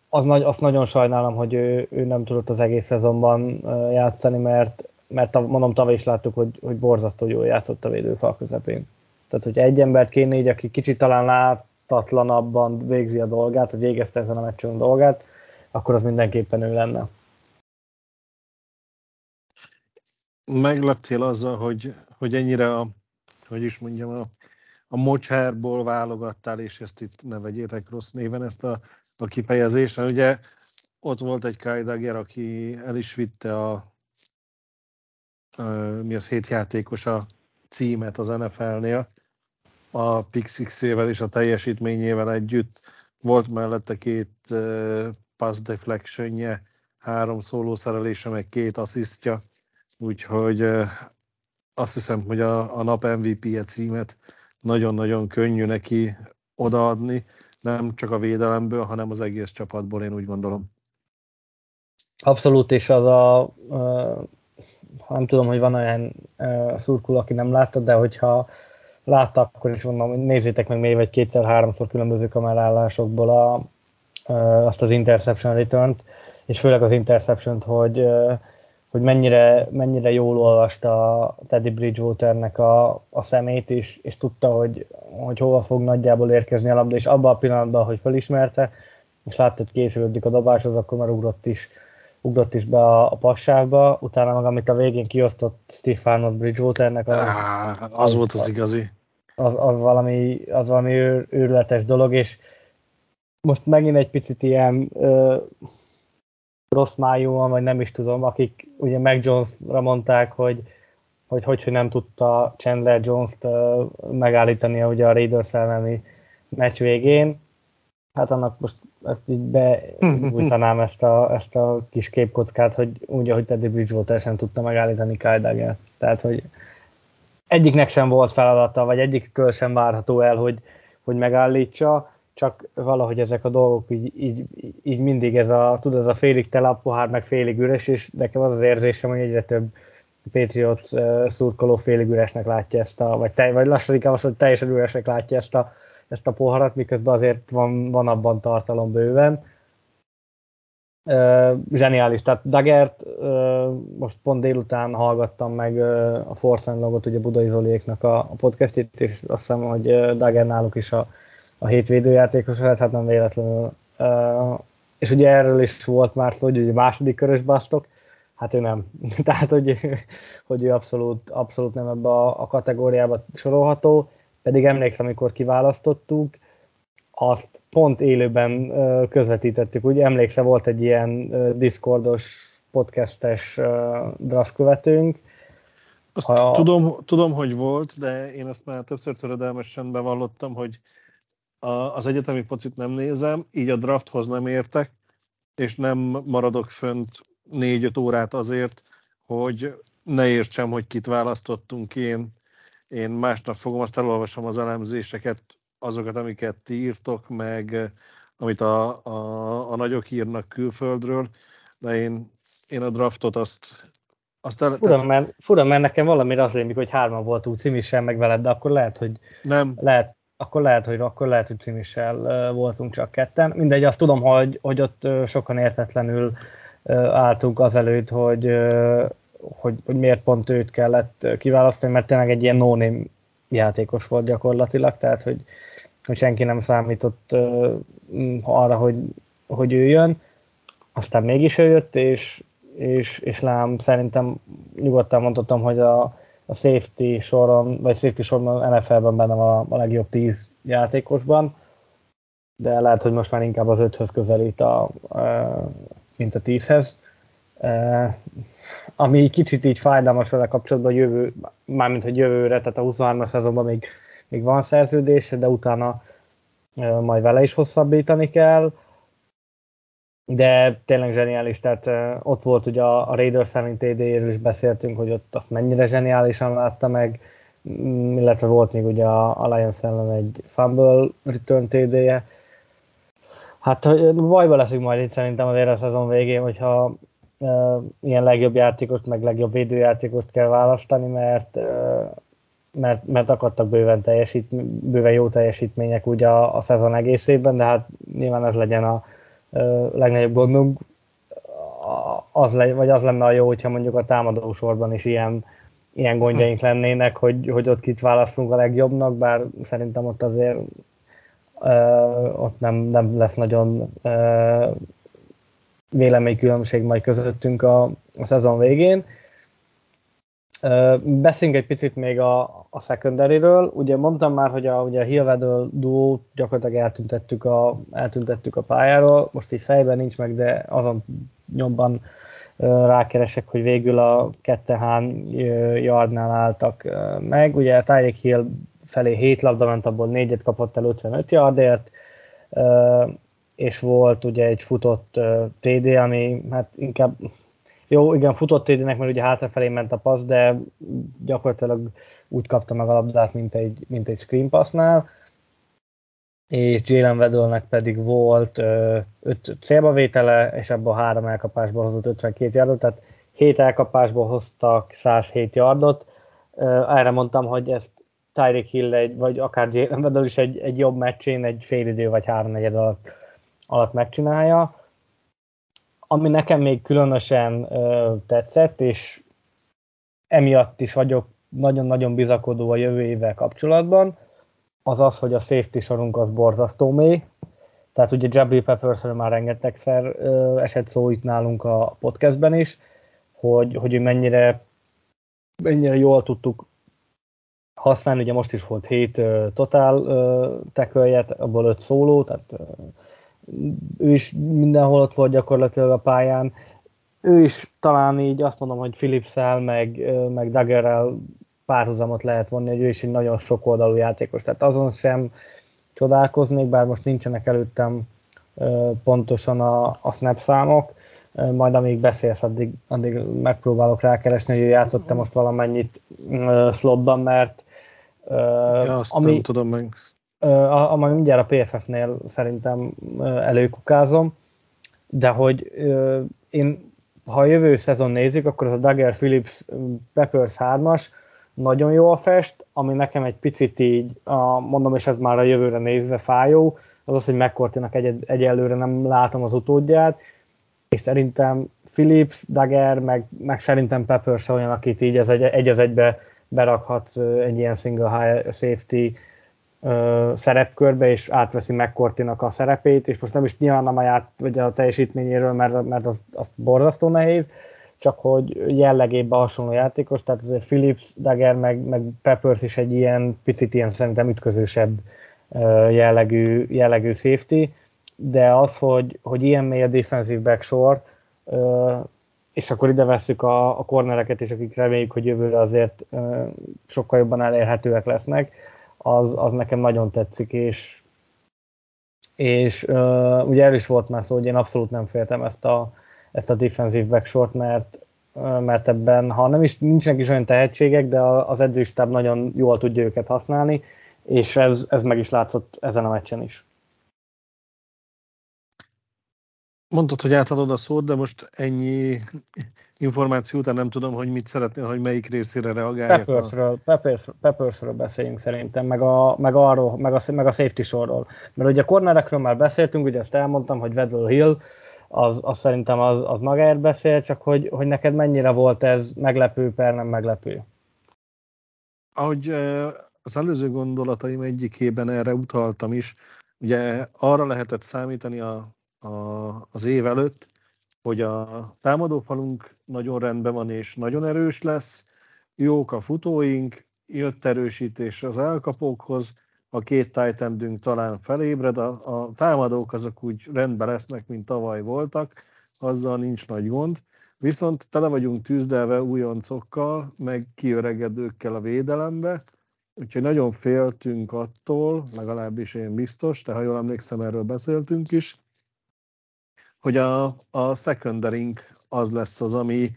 az nagy, azt nagyon sajnálom, hogy ő, ő nem tudott az egész szezonban játszani, mert, mert mondom, tavaly is láttuk, hogy, hogy borzasztó jól játszott a védőfal közepén. Tehát, hogy egy embert kéne így, aki kicsit talán láthatlanabban végzi a dolgát, vagy végezte ezen a meccsen a dolgát, akkor az mindenképpen ő lenne. Megleptél azzal, hogy, hogy ennyire a, hogy is mondjam, a, a mocsárból válogattál, és ezt itt ne vegyétek rossz néven, ezt a, a kifejezést, mert ugye ott volt egy Kai Dagger, aki el is vitte a, a mi az hét a címet az NFL-nél, a Pixixével és a teljesítményével együtt. Volt mellette két pass deflectionje, három szólószerelése, meg két asszisztja, úgyhogy azt hiszem, hogy a, a nap MVP-je címet nagyon-nagyon könnyű neki odaadni, nem csak a védelemből, hanem az egész csapatból, én úgy gondolom. Abszolút, és az a, uh, nem tudom, hogy van olyan uh, szurkul, aki nem látta, de hogyha látta, akkor is mondom, hogy nézzétek meg még vagy kétszer-háromszor különböző kamerálásokból a, azt az interception return és főleg az interception hogy, hogy mennyire, mennyire jól olvasta Teddy Bridgewaternek a, a szemét, és, és tudta, hogy, hogy hova fog nagyjából érkezni a labda, és abban a pillanatban, hogy felismerte, és látta, hogy készülődik a dobáshoz, akkor már ugrott is, ugrott is be a, a passávba, utána meg amit a végén kiosztott Stefanot Bridgewaternek. Az, az, az volt az igazi. Az, az valami, az valami őr, őrületes dolog, és most megint egy picit ilyen ö, rossz májúan, vagy nem is tudom, akik ugye Mac Jones-ra mondták, hogy hogy, hogy, hogy nem tudta Chandler Jones-t uh, megállítani ugye a Raiders elleni meccs végén. Hát annak most ezt így beújtanám ezt a, ezt a kis képkockát, hogy úgy, ahogy Teddy Bridgewater sem tudta megállítani Kyle Tehát, hogy egyiknek sem volt feladata, vagy egyiktől sem várható el, hogy, hogy megállítsa, csak valahogy ezek a dolgok így, így, így mindig ez a, tud, ez a félig tele a pohár, meg félig üres, és nekem az az érzésem, hogy egyre több Patriots uh, szurkoló félig üresnek látja ezt a, vagy, te, vagy lassan inkább azt, hogy teljesen üresnek látja ezt a, ezt a poharat, miközben azért van, van abban tartalom bőven. Uh, zseniális, tehát Dagert uh, most pont délután hallgattam meg uh, a Force Logot, ugye Budai Zoliéknak a, a podcastét, és azt hiszem, hogy uh, náluk is a, a hétvédőjátékos lett, hát nem véletlenül. Uh, és ugye erről is volt már szó, hogy ugye második körös basztok, hát ő nem. Tehát, hogy, hogy ő abszolút, abszolút nem ebbe a, a kategóriába sorolható, pedig emlékszem, amikor kiválasztottuk, azt pont élőben közvetítettük, ugye emlékszem, volt egy ilyen Discordos podcastes draft követőnk. Azt ha... tudom, tudom, hogy volt, de én azt már többször töredelmesen bevallottam, hogy az egyetemi pocit nem nézem, így a drafthoz nem értek, és nem maradok fönt négy-öt órát azért, hogy ne értsem, hogy kit választottunk én. Én másnap fogom, azt elolvasom az elemzéseket, azokat, amiket ti írtok, meg amit a, a, a nagyok írnak külföldről, de én, én a draftot azt azt el, fura, tehát... mert, fura, mert nekem valamire az rémik, hogy hárman voltunk címissel meg veled, de akkor lehet, hogy nem. lehet, akkor lehet, hogy akkor lehet, hogy címissel voltunk csak ketten. Mindegy, azt tudom, hogy, hogy ott sokan értetlenül álltunk azelőtt, hogy, hogy, hogy miért pont őt kellett kiválasztani, mert tényleg egy ilyen no játékos volt gyakorlatilag, tehát hogy, hogy senki nem számított arra, hogy, hogy ő jön. Aztán mégis ő jött, és, és, és lám szerintem nyugodtan mondhatom, hogy a, a safety soron, vagy safety soron NFL-ben benne a, a legjobb 10 játékosban, de lehet, hogy most már inkább az öthöz közelít a, a mint a 10-hez. Ami kicsit így fájdalmas vele kapcsolatban jövő, mármint hogy jövőre, tehát a 23-as szezonban még, még van szerződés, de utána majd vele is hosszabbítani kell. De tényleg zseniális, tehát ott volt ugye a, a Raiders szerint TD-ről is beszéltünk, hogy ott azt mennyire zseniálisan látta meg, mm, illetve volt még ugye a, a Lions ellen egy fumble return TD-je, Hát bajba leszünk majd itt szerintem azért a szezon végén, hogyha ilyen legjobb játékost, meg legjobb védőjátékost kell választani, mert, mert, mert akadtak bőven, teljesít, bőven jó teljesítmények ugye a, a szezon egészében, de hát nyilván ez legyen a legnagyobb gondunk, az le, vagy az lenne a jó, hogyha mondjuk a támadó sorban is ilyen, ilyen gondjaink lennének, hogy, hogy ott kit választunk a legjobbnak, bár szerintem ott azért ott nem, nem lesz nagyon véleménykülönbség majd közöttünk a, a szezon végén. Beszéljünk egy picit még a, a secondary-ről. Ugye mondtam már, hogy a, ugye a Hillvedel duó gyakorlatilag eltüntettük a, eltüntettük a pályáról. Most így fejben nincs meg, de azon nyomban rákeresek, hogy végül a kettehán yardnál álltak meg. Ugye Tyreek Hill felé 7 labda ment, abból 4-et kapott el 55 yardért, és volt ugye egy futott TD, ami hát inkább jó, igen, futott TD-nek, mert ugye hátrafelé ment a passz, de gyakorlatilag úgy kapta meg a labdát, mint egy, mint egy screen passnál, és Jalen Weddlenek pedig volt 5 célbavétele, és ebből a három elkapásból hozott 52 yardot, tehát 7 elkapásból hoztak 107 yardot. Erre mondtam, hogy ezt Tyreek Hill egy, vagy akár Jalen Waddle is egy, egy jobb meccsén egy fél idő vagy háromnegyed alatt, alatt megcsinálja. ami nekem még különösen tetszett, és emiatt is vagyok nagyon-nagyon bizakodó a jövő évvel kapcsolatban, az az, hogy a safety sorunk az borzasztó mély. Tehát ugye Jabril Peppersről már rengetegszer ö, esett szó itt nálunk a podcastben is, hogy, hogy mennyire, mennyire jól tudtuk használni, ugye most is volt 7 uh, totál teköljet, abból 5 szóló, tehát ő is mindenhol ott volt gyakorlatilag a pályán. Ő is talán így azt mondom, hogy philips meg, meg Daggerrel párhuzamot lehet vonni, hogy ő is egy nagyon sok oldalú játékos, tehát azon sem csodálkoznék, bár most nincsenek előttem pontosan a, a snap számok, majd amíg beszélsz, addig, addig megpróbálok rákeresni, hogy ő játszott most valamennyit slotban, mert ja, azt ami, nem tudom meg. Ami mindjárt a PFF-nél szerintem előkukázom, de hogy én, ha a jövő szezon nézzük, akkor az a Dagger Phillips Peppers 3-as, nagyon jól fest, ami nekem egy picit így, a, mondom, és ez már a jövőre nézve fájó, az az, hogy McCourtinak egy, egyelőre nem látom az utódját, és szerintem Philips, Dagger, meg, meg szerintem Peppers olyan, akit így az egy, egy az egybe berakhatsz egy ilyen single high safety szerepkörbe, és átveszi McCourtinak a szerepét, és most nem is nyilván a, ját, vagy a teljesítményéről, mert, mert az, az borzasztó nehéz, csak hogy jellegében hasonló játékos, tehát azért Philips, Dagger meg, meg Peppers is egy ilyen picit ilyen szerintem ütközősebb jellegű, jellegű safety, de az, hogy, hogy ilyen mély a defensive back sor, és akkor ide veszük a, a cornereket is, akik reméljük, hogy jövőre azért sokkal jobban elérhetőek lesznek, az, az nekem nagyon tetszik, és, és uh, ugye el is volt már szó, hogy én abszolút nem féltem ezt a, ezt a defensive backsort, mert, mert ebben, ha nem is nincsenek is olyan tehetségek, de az edzőstáb nagyon jól tudja őket használni, és ez, ez meg is látszott ezen a meccsen is. Mondtad, hogy átadod a szót, de most ennyi információ után nem tudom, hogy mit szeretnél, hogy melyik részére reagáljak. Peppersről. Peppers, Peppersről beszéljünk szerintem, meg a, meg, arról, meg, a, meg a safety sorról. Mert ugye a cornerekről már beszéltünk, ugye ezt elmondtam, hogy Vedel Hill, az, az szerintem az, az magáért beszél, csak hogy, hogy neked mennyire volt ez meglepő per nem meglepő? Ahogy az előző gondolataim egyikében erre utaltam is, ugye arra lehetett számítani a, a, az év előtt, hogy a támadófalunk nagyon rendben van és nagyon erős lesz, jók a futóink, jött erősítés az elkapókhoz, a két titan talán felébred, a, a támadók azok úgy rendben lesznek, mint tavaly voltak, azzal nincs nagy gond. Viszont tele vagyunk tűzdelve újoncokkal, meg kiöregedőkkel a védelembe, úgyhogy nagyon féltünk attól, legalábbis én biztos, de ha jól emlékszem, erről beszéltünk is, hogy a, a secondaring az lesz az, ami,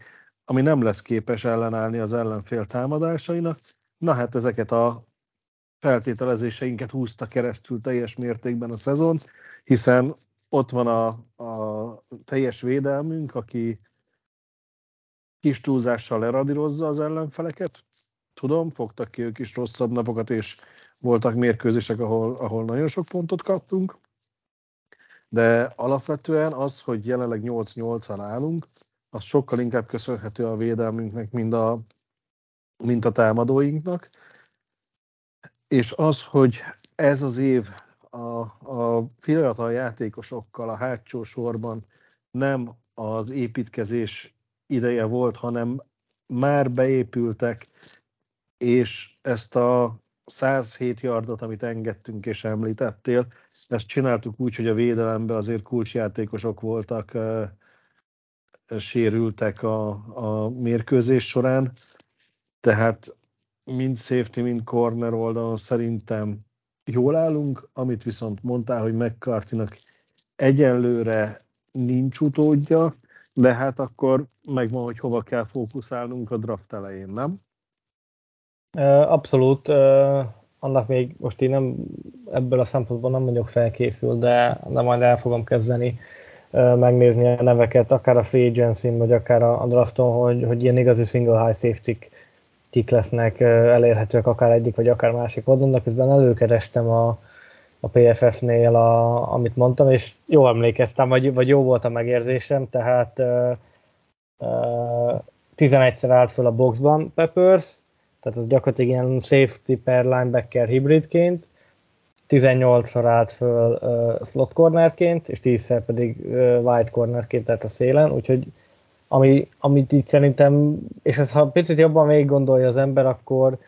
ami nem lesz képes ellenállni az ellenfél támadásainak. Na hát ezeket a feltételezéseinket húzta keresztül teljes mértékben a szezon, hiszen ott van a, a teljes védelmünk, aki kis túlzással leradírozza az ellenfeleket. Tudom, fogtak ki ők is rosszabb napokat, és voltak mérkőzések, ahol, ahol nagyon sok pontot kaptunk. De alapvetően az, hogy jelenleg 8-8-an állunk, az sokkal inkább köszönhető a védelmünknek, mint a, mint a támadóinknak. És az, hogy ez az év a, a fiatal játékosokkal a hátsó sorban nem az építkezés ideje volt, hanem már beépültek, és ezt a 107 yardot, amit engedtünk és említettél, ezt csináltuk úgy, hogy a védelemben azért kulcsjátékosok voltak, sérültek a, a mérkőzés során, tehát mind safety, mind corner oldalon szerintem jól állunk, amit viszont mondtál, hogy McCarthy-nak egyenlőre nincs utódja, de hát akkor megvan, hogy hova kell fókuszálnunk a draft elején, nem? Abszolút. Annak még most én nem ebből a szempontból nem vagyok felkészült, de, de majd el fogom kezdeni megnézni a neveket, akár a free agency vagy akár a drafton, hogy, hogy ilyen igazi single high safety kik lesznek elérhetőek akár egyik vagy akár másik oldalon, közben előkerestem a a PFF-nél, a, amit mondtam, és jól emlékeztem, vagy, vagy jó volt a megérzésem, tehát uh, uh, 11-szer állt föl a boxban Peppers, tehát az gyakorlatilag ilyen safety per linebacker hibridként, 18-szor állt föl uh, slot cornerként, és 10-szer pedig uh, wide cornerként, tehát a szélen, úgyhogy ami, amit itt szerintem, és ez ha picit jobban még gondolja az ember, akkor,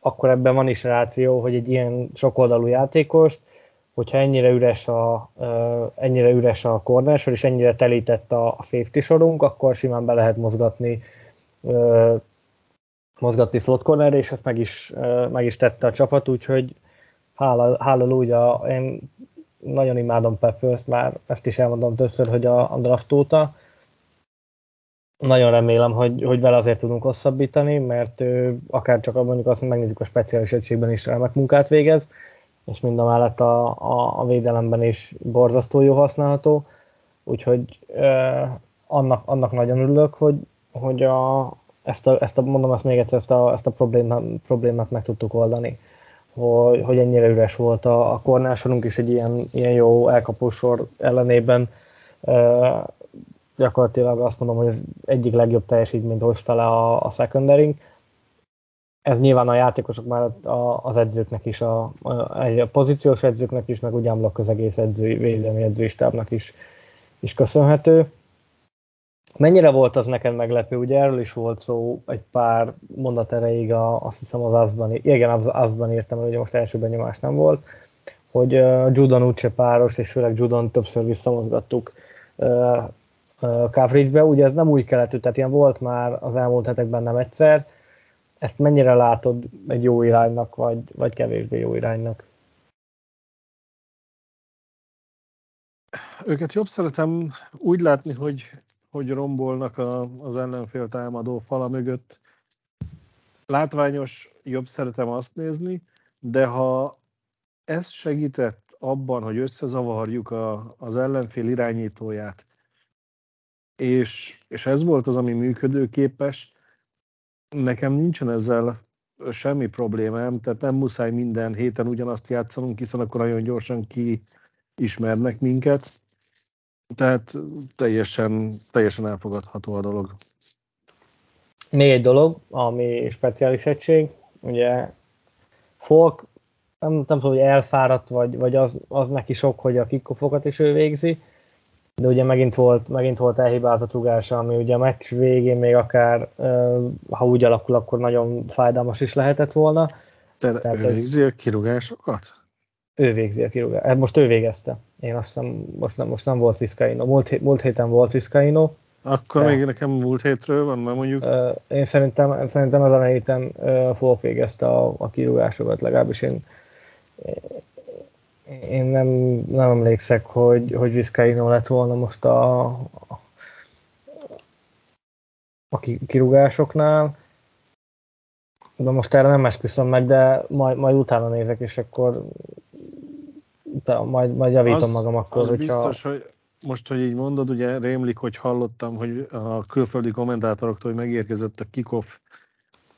akkor ebben van is ráció, hogy egy ilyen sokoldalú játékos, hogyha ennyire üres a, uh, ennyire üres a cornersor, és ennyire telített a, a safety sorunk, akkor simán be lehet mozgatni uh, mozgatni slot corner, és ezt meg is, meg is tette a csapat, úgyhogy hála, hála én nagyon imádom Peppers, már ezt is elmondom többször, hogy a, a draft óta. Nagyon remélem, hogy, hogy vele azért tudunk hosszabbítani, mert ő akár csak mondjuk azt, megnézzük a speciális egységben is remek munkát végez, és mind a mellett a, a, a védelemben is borzasztó jó használható, úgyhogy eh, annak, annak nagyon örülök, hogy, hogy a, ezt, a, ezt a, mondom ezt még egyszer, ezt a, ezt a problémát, problémát meg tudtuk oldani hogy, hogy ennyire üres volt a, a kornásorunk is egy ilyen, ilyen jó elkapósor ellenében. E, gyakorlatilag azt mondom, hogy ez egyik legjobb teljesítményt hozta le a, a secondary Ez nyilván a játékosok mellett a, az edzőknek is, a, a, a pozíciós edzőknek is, meg ugyanblok az egész edzői, védelmi edzőistábnak is, is köszönhető. Mennyire volt az neked meglepő? Ugye erről is volt szó egy pár mondat erejéig, a, azt hiszem az avban igen, avban írtam, hogy most első benyomás nem volt, hogy uh, Judon Uche páros, és főleg Judon többször visszamozgattuk uh, coverage-be. Ugye ez nem új keletű, tehát ilyen volt már az elmúlt hetekben nem egyszer. Ezt mennyire látod egy jó iránynak, vagy, vagy kevésbé jó iránynak? Őket jobb szeretem úgy látni, hogy hogy rombolnak a, az ellenfél támadó fala mögött. Látványos, jobb szeretem azt nézni, de ha ez segített abban, hogy összezavarjuk a, az ellenfél irányítóját, és, és ez volt az, ami működőképes, nekem nincsen ezzel semmi problémám, tehát nem muszáj minden héten ugyanazt játszanunk, hiszen akkor nagyon gyorsan kiismernek minket. Tehát teljesen, teljesen elfogadható a dolog. Még egy dolog, ami speciális egység, ugye Folk nem, nem tudom, hogy elfáradt, vagy, vagy az, az neki sok, hogy a kickofokat is ő végzi, de ugye megint volt, megint volt elhibázott rugása, ami ugye a meccs végén még akár, ha úgy alakul, akkor nagyon fájdalmas is lehetett volna. Tehát, Tehát ő végzi a kirugásokat? Ő végzi a kirúgást. Hát most ő végezte. Én azt hiszem, most nem, most nem volt Vizcaino. Múlt, múlt héten volt Vizcaino. Akkor de, még nekem múlt hétről van, mert mondjuk... Én szerintem, szerintem ezen a héten Folk végezte a, a kirúgásokat, legalábbis én, én nem, nem emlékszek, hogy, hogy Vizcaino lett volna most a, a kirúgásoknál. De most erre nem esküszöm meg, de majd, majd utána nézek, és akkor de majd, majd javítom az, magam akkor, az hogyha... biztos, hogy most, hogy így mondod, ugye rémlik, hogy hallottam, hogy a külföldi kommentátoroktól, hogy megérkezett a kickoff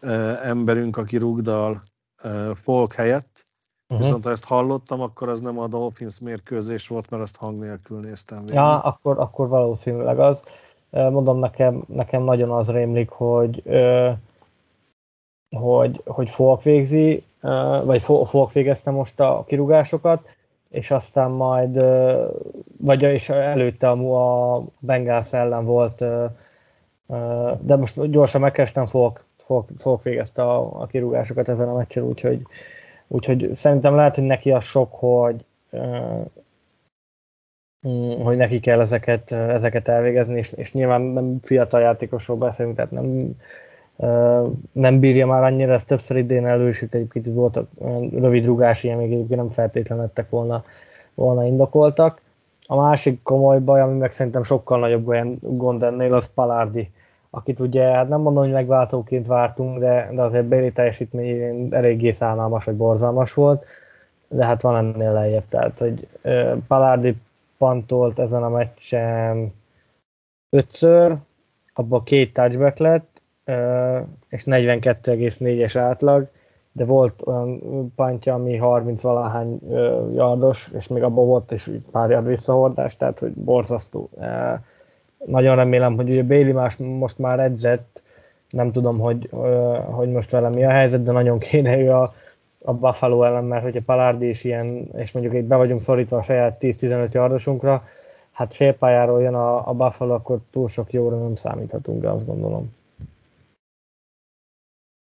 eh, emberünk, aki rugdal eh, folk helyett, uh-huh. viszont ha ezt hallottam, akkor az nem a Dolphins mérkőzés volt, mert azt hang nélkül néztem végig. Ja, akkor, akkor valószínűleg az. Mondom, nekem, nekem nagyon az rémlik, hogy hogy, hogy Folk végzi, vagy Folk végezte most a kirúgásokat, és aztán majd, vagy és előtte a, a Bengals ellen volt, de most gyorsan megkerestem, Folk, Folk, Folk végezte a, a kirúgásokat ezen a meccsen, úgyhogy, úgyhogy szerintem lehet, hogy neki a sok, hogy mm, hogy neki kell ezeket, ezeket elvégezni, és, és nyilván nem fiatal játékosról beszélünk, tehát nem nem bírja már annyira, ezt többször idén elősít, egyébként voltak rövid rugás, ilyen még egyébként nem feltétlenül lettek volna, volna indokoltak. A másik komoly baj, ami meg szerintem sokkal nagyobb olyan gond ennél, az Palardi, akit ugye, hát nem mondom, hogy megváltóként vártunk, de, de azért Béli teljesítmény eléggé szánalmas, vagy borzalmas volt, de hát van ennél lejjebb, tehát, hogy Palardi pantolt ezen a meccsen ötször, abban két touchback lett, és 42,4-es átlag, de volt olyan pantja, ami 30 valahány yardos, és még abban volt is pár yard visszahordás, tehát hogy borzasztó. Nagyon remélem, hogy ugye Bailey más most már edzett, nem tudom, hogy, hogy most vele mi a helyzet, de nagyon kéne ő a, a Buffalo ellen, mert hogyha Palardi is ilyen, és mondjuk itt be vagyunk szorítva a saját 10-15 yardosunkra, hát félpályáról jön a, a Buffalo, akkor túl sok jóra nem számíthatunk, azt gondolom.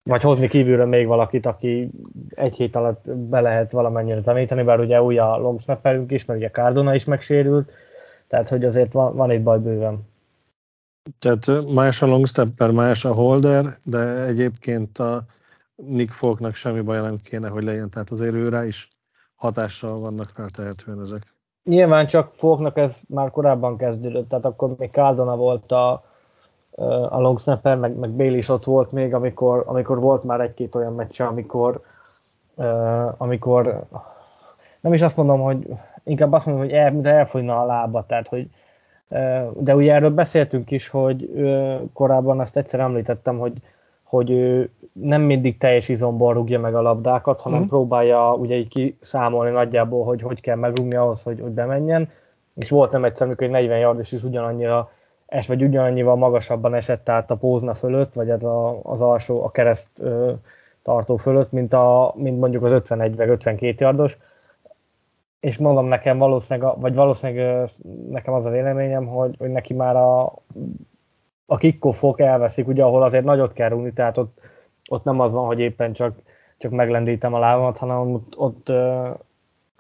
Vagy hozni kívülről még valakit, aki egy hét alatt be lehet valamennyire tanítani, bár ugye új a long is, mert ugye Cardona is megsérült, tehát hogy azért van, van itt baj bőven. Tehát más a long stepper, más a holder, de egyébként a Nick Folknak semmi baj nem kéne, hogy legyen, tehát azért őre is hatással vannak feltehetően ezek. Nyilván csak Folknak ez már korábban kezdődött, tehát akkor még Cardona volt a, a long snapper, meg, meg Bailey is ott volt még, amikor, amikor volt már egy-két olyan meccs, amikor, amikor nem is azt mondom, hogy inkább azt mondom, hogy el, mint elfogyna a lába, tehát hogy de ugye erről beszéltünk is, hogy korábban azt egyszer említettem, hogy, hogy ő nem mindig teljes izomból rúgja meg a labdákat, hanem mm. próbálja ugye így kiszámolni nagyjából, hogy hogy kell megrúgni ahhoz, hogy, hogy bemenjen. És volt nem egyszer, amikor egy 40 yardos is ugyanannyira es, vagy ugyanannyival magasabban esett át a pózna fölött, vagy az, a, az alsó, a kereszt ö, tartó fölött, mint, a, mint mondjuk az 51 vagy 52 yardos. És mondom nekem valószínűleg, vagy valószínűleg nekem az a véleményem, hogy, hogy neki már a, a kickofok elveszik, ugye ahol azért nagyot kell rúgni, tehát ott, ott nem az van, hogy éppen csak, csak meglendítem a lábamat, hanem ott, ott,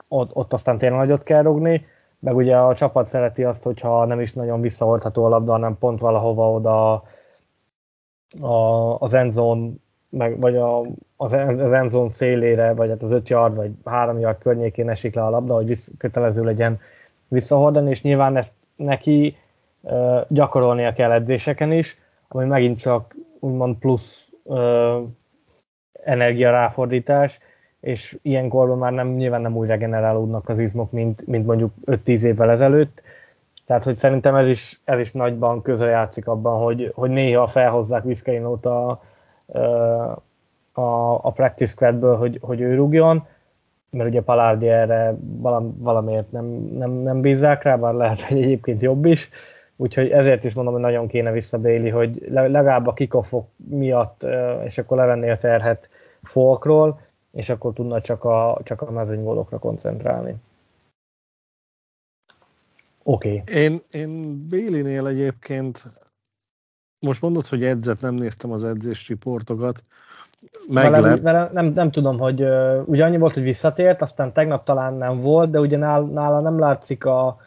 ott, ott aztán tényleg nagyot kell rúgni, meg ugye a csapat szereti azt, hogyha nem is nagyon visszahordható a labda, hanem pont valahova oda a, az endzone meg, vagy a, az, az endzone szélére, vagy hát az 5 yard, vagy 3 yard környékén esik le a labda, hogy visz, kötelező legyen visszahordani, és nyilván ezt neki uh, gyakorolnia kell edzéseken is, ami megint csak úgymond plusz uh, energia ráfordítás, és ilyenkorban már nem, nyilván nem úgy regenerálódnak az izmok, mint, mint mondjuk 5-10 évvel ezelőtt, tehát, hogy szerintem ez is, ez is nagyban közrejátszik abban, hogy, hogy néha felhozzák Viszkainót a, a, a practice squadből, hogy, hogy ő rúgjon, mert ugye Palardi erre valamiért nem, nem, nem bízzák rá, bár lehet, hogy egyébként jobb is, úgyhogy ezért is mondom, hogy nagyon kéne vissza Bailey, hogy legalább a kikoffok miatt, és akkor levenni a terhet folkról, és akkor tudna csak a, csak a mezőnygólokra koncentrálni. Oké. Okay. Én, én Bailey-nél egyébként most mondod, hogy edzett, nem néztem az edzés riportokat. Meglep. Vele, vele nem, nem tudom, hogy uh, ugye annyi volt, hogy visszatért, aztán tegnap talán nem volt, de ugye nála, nála nem látszik a,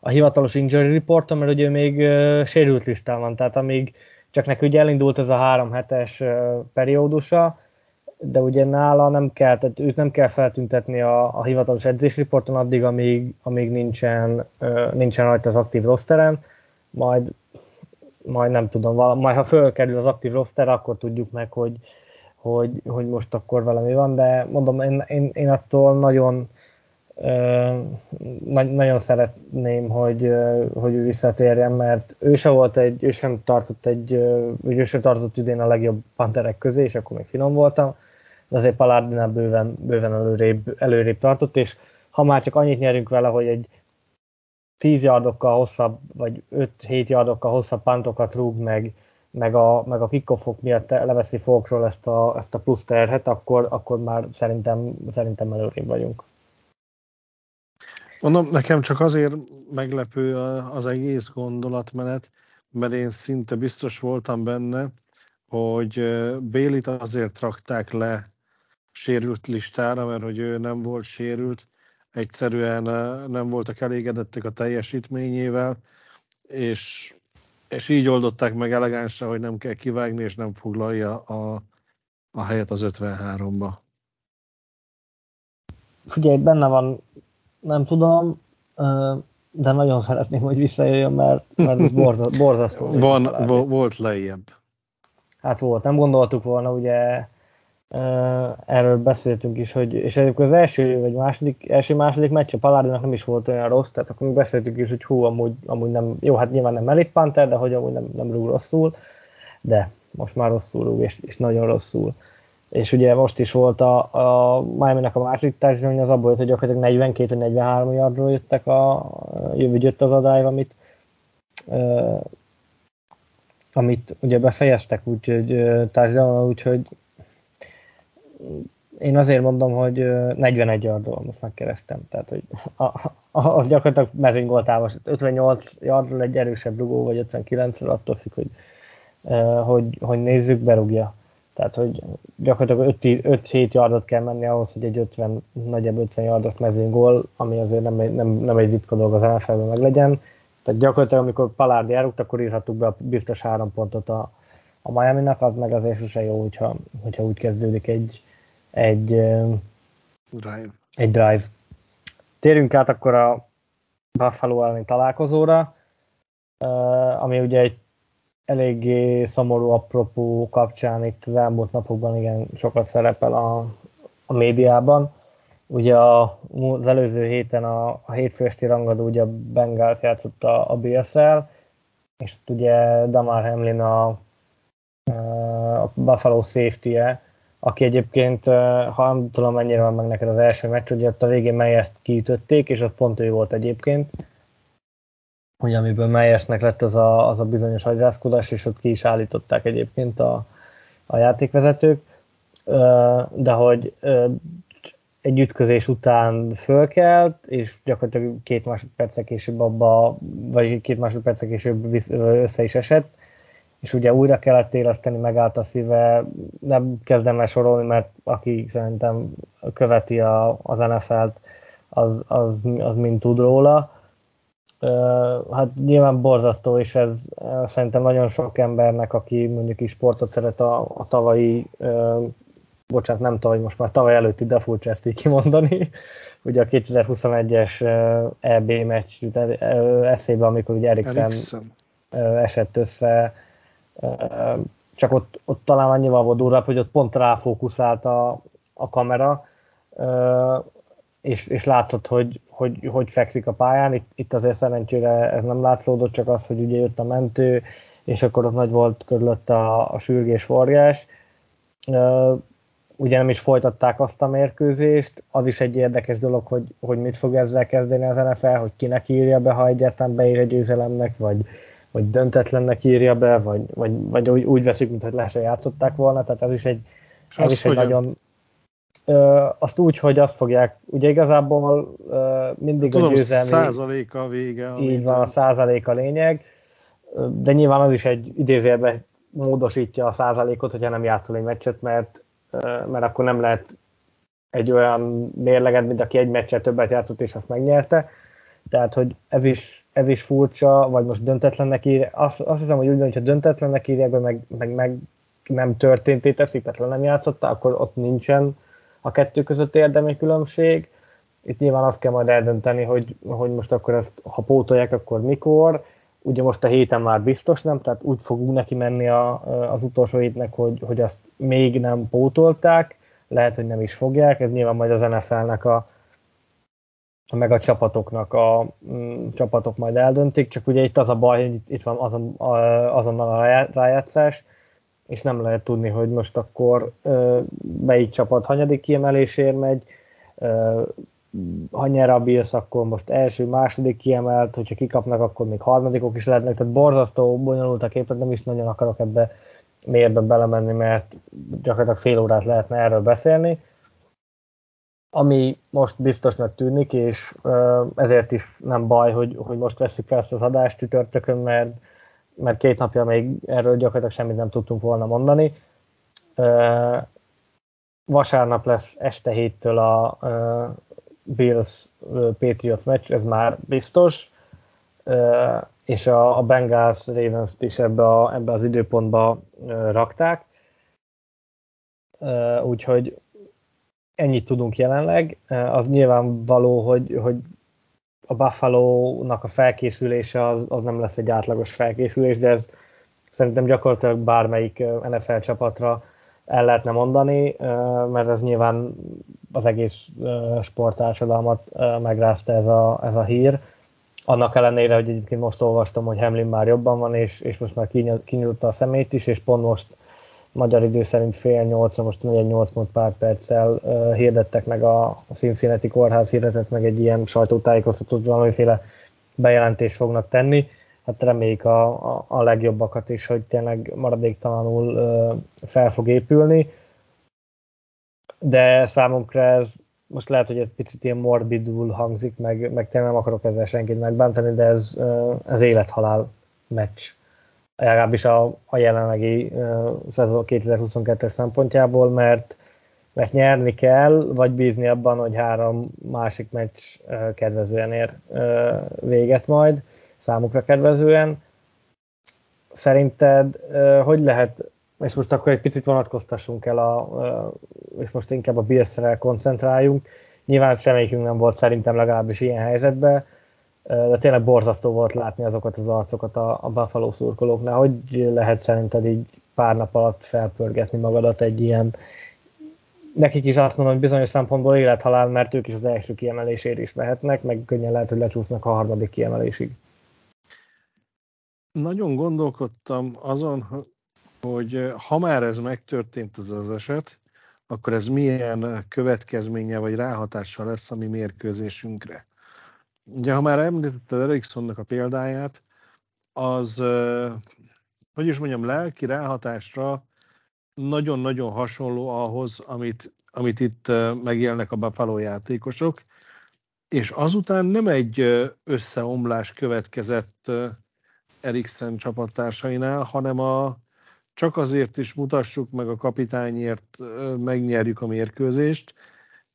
a hivatalos injury reporton, mert ugye még uh, sérült listán van, tehát amíg csak neki ugye elindult ez a három hetes uh, periódusa, de ugye nála nem kell, tehát őt nem kell feltüntetni a, a hivatalos edzésriporton addig, amíg, amíg nincsen, nincsen rajta az aktív rosteren, majd majd nem tudom, majd ha fölkerül az aktív roster, akkor tudjuk meg, hogy, hogy, hogy most akkor valami van, de mondom, én, én, én attól nagyon ö, nagyon szeretném, hogy, hogy ő visszatérjen, mert ő sem volt egy, ő sem tartott egy, ő sem tartott idén a legjobb panterek közé, és akkor még finom voltam, de azért Palardinál bőven, bőven előrébb, előrébb tartott, és ha már csak annyit nyerünk vele, hogy egy 10 yardokkal hosszabb, vagy 5-7 yardokkal hosszabb pantokat rúg meg, meg a, meg a kickoffok miatt leveszi Folkról ezt a, ezt a plusz terhet, akkor, akkor már szerintem, szerintem előrébb vagyunk. Mondom, nekem csak azért meglepő az egész gondolatmenet, mert én szinte biztos voltam benne, hogy Bélit azért rakták le sérült listára, mert hogy ő nem volt sérült, egyszerűen nem voltak elégedettek a teljesítményével, és, és így oldották meg elegánsan, hogy nem kell kivágni, és nem foglalja a, a helyet az 53-ba. Figyelj, benne van, nem tudom, de nagyon szeretném, hogy visszajöjjön, mert, mert ez borzasztó. Van, volt lejjebb. Hát volt, nem gondoltuk volna, ugye erről beszéltünk is, hogy, és egyébként az első vagy második, első második meccs a Palardinak nem is volt olyan rossz, tehát akkor mi beszéltünk is, hogy hú, amúgy, amúgy nem, jó, hát nyilván nem Melik Panther, de hogy amúgy nem, nem rúg rosszul, de most már rosszul rúg, és, és nagyon rosszul. és ugye most is volt a, a Miami-nek a második társadalmi, az abból jött, hogy gyakorlatilag 42-43 yardról jöttek a, jövő jött az adály, amit uh, amit ugye befejeztek, úgyhogy társadalom, úgyhogy én azért mondom, hogy 41 yardról most megkerestem, tehát hogy az gyakorlatilag mezőnygoltávos, 58 yardról egy erősebb rugó, vagy 59-ről, attól függ, hogy, hogy, hogy nézzük, berúgja. Tehát, hogy gyakorlatilag 5-7 yardot kell menni ahhoz, hogy egy 50, nagyobb 50 yardot mezőnygól, ami azért nem, nem, nem egy ritka dolog az NFL-ben meg legyen. Tehát gyakorlatilag, amikor Palárdi elrúgt, akkor írhattuk be a biztos három pontot a, a Miami-nak, az meg azért sose jó, hogyha, hogyha úgy kezdődik egy, egy, drive. egy drive. Térjünk át akkor a Buffalo elleni találkozóra, ami ugye egy eléggé szomorú apropó kapcsán itt az elmúlt napokban igen sokat szerepel a, a médiában. Ugye a, az előző héten a, a hétfőesti rangadó ugye Bengals játszott a, a BSL, és ugye Damar Hamlin a, a Buffalo safety-e, aki egyébként, ha nem tudom mennyire van meg neked az első meccs, ugye ott a végén Meyers kiütötték, és az pont ő volt egyébként, hogy amiből Meyersnek lett az a, az a bizonyos agyrázkodás, és ott ki is állították egyébként a, a játékvezetők, de hogy egy ütközés után fölkelt, és gyakorlatilag két másodpercek később abba, vagy két másodpercek később össze is esett, és ugye újra kellett éleszteni, megállt a szíve, nem kezdem el sorolni, mert aki szerintem követi a, az NFL-t, az, az, az mind tud róla. Hát nyilván borzasztó, és ez szerintem nagyon sok embernek, aki mondjuk is sportot szeret a, a tavalyi, bocsánat, nem tavaly, most már tavaly előtti, de furcsa ezt így kimondani, ugye a 2021-es EB meccs eszébe, amikor ugye Eriksen esett össze, csak ott, ott talán annyival volt durvább, hogy ott pont ráfókuszált a, a kamera, és, és látszott, hogy, hogy, hogy fekszik a pályán. Itt, itt azért szerencsére ez nem látszódott, csak az, hogy ugye jött a mentő, és akkor ott nagy volt körülött a, a sürgés forgás. Ugye nem is folytatták azt a mérkőzést, az is egy érdekes dolog, hogy, hogy mit fog ezzel kezdeni az NFL, hogy kinek írja be, ha egyáltalán beír egy győzelemnek, vagy, vagy döntetlennek írja be, vagy, vagy, vagy úgy, úgy veszik, mintha le se játszották volna, tehát ez is egy, ez is egy nagyon... Ö, azt úgy, hogy azt fogják, ugye igazából ö, mindig Tudom, a győzelmi... százaléka a vége. Így van, a százalék a lényeg, de nyilván az is egy idézőjelben módosítja a százalékot, hogyha nem játszol egy meccset, mert, mert akkor nem lehet egy olyan mérleget, mint aki egy meccset többet játszott, és azt megnyerte. Tehát, hogy ez is ez is furcsa, vagy most döntetlennek írják. Azt, azt hiszem, hogy úgy hogyha döntetlennek írják meg, meg, meg nem történté teszik, tehát nem játszotta, akkor ott nincsen a kettő között érdemi különbség. Itt nyilván azt kell majd eldönteni, hogy, hogy most akkor ezt, ha pótolják, akkor mikor. Ugye most a héten már biztos nem, tehát úgy fogunk neki menni a, az utolsó hétnek, hogy, hogy azt még nem pótolták, lehet, hogy nem is fogják, ez nyilván majd az NFL-nek a, meg a csapatoknak a mm, csapatok majd eldöntik, csak ugye itt az a baj, hogy itt van azon, a, azonnal a rájátszás, és nem lehet tudni, hogy most akkor ö, melyik csapat hanyadik kiemelésért megy, ö, ha nyer a Bills, akkor most első, második kiemelt, hogyha kikapnak, akkor még harmadikok is lehetnek, tehát borzasztó bonyolult a képet, nem is nagyon akarok ebbe mélyebben belemenni, mert gyakorlatilag fél órát lehetne erről beszélni ami most biztosnak tűnik, és ezért is nem baj, hogy, hogy most veszik fel ezt az adást csütörtökön, mert, mert két napja még erről gyakorlatilag semmit nem tudtunk volna mondani. Vasárnap lesz este héttől a Bills Patriot meccs, ez már biztos, és a Bengals ravens is ebbe, a, ebbe az időpontba rakták. Úgyhogy ennyit tudunk jelenleg. Az nyilvánvaló, hogy, hogy a Buffalo-nak a felkészülése az, az nem lesz egy átlagos felkészülés, de ez szerintem gyakorlatilag bármelyik NFL csapatra el lehetne mondani, mert ez nyilván az egész sporttársadalmat megrázta ez a, ez a hír. Annak ellenére, hogy egyébként most olvastam, hogy Hamlin már jobban van, és, és most már kinyújtotta a szemét is, és pont most magyar idő szerint fél nyolcra, most 4-8 mond pár perccel uh, hirdettek meg a, Cincinnati kórház hirdetett meg egy ilyen sajtótájékoztatót, valamiféle bejelentést fognak tenni. Hát reméljük a, a, a legjobbakat is, hogy tényleg maradéktalanul uh, fel fog épülni. De számunkra ez most lehet, hogy egy picit ilyen morbidul hangzik, meg, meg tényleg nem akarok ezzel senkit megbántani, de ez, ez élethalál meccs. Legalábbis a, a jelenlegi uh, 2022 szempontjából, mert, mert nyerni kell, vagy bízni abban, hogy három másik meccs kedvezően ér véget majd, számukra kedvezően. Szerinted hogy lehet és most akkor egy picit vonatkoztassunk el, a, és most inkább a Bills-re koncentráljunk. Nyilván semmelyikünk nem volt szerintem legalábbis ilyen helyzetben, de tényleg borzasztó volt látni azokat az arcokat a, a Buffalo szurkolóknál. Hogy lehet szerinted így pár nap alatt felpörgetni magadat egy ilyen, nekik is azt mondom, hogy bizonyos szempontból élethalál, mert ők is az első kiemelésért is mehetnek, meg könnyen lehet, hogy lecsúsznak a harmadik kiemelésig. Nagyon gondolkodtam azon, hogy ha már ez megtörtént az az eset, akkor ez milyen következménye vagy ráhatással lesz a mi mérkőzésünkre. Ugye, ha már említetted Ericssonnak a példáját, az, hogy is mondjam, lelki ráhatásra nagyon-nagyon hasonló ahhoz, amit, amit itt megélnek a Buffalo játékosok, és azután nem egy összeomlás következett Eriksen csapattársainál, hanem a, csak azért is mutassuk meg a kapitányért, megnyerjük a mérkőzést.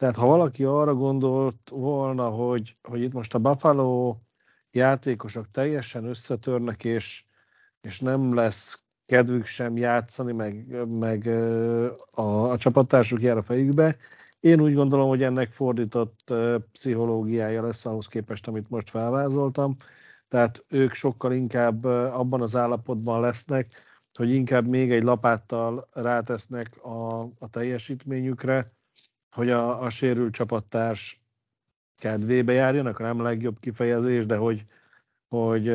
Tehát ha valaki arra gondolt volna, hogy, hogy itt most a Buffalo játékosok teljesen összetörnek, és, és nem lesz kedvük sem játszani, meg, meg a, a csapattársuk jár a fejükbe. Én úgy gondolom, hogy ennek fordított pszichológiája lesz ahhoz képest, amit most felvázoltam. Tehát ők sokkal inkább abban az állapotban lesznek, hogy inkább még egy lapáttal rátesznek a, a teljesítményükre, hogy a, a sérült csapattárs kedvébe járjanak, nem a legjobb kifejezés, de hogy, hogy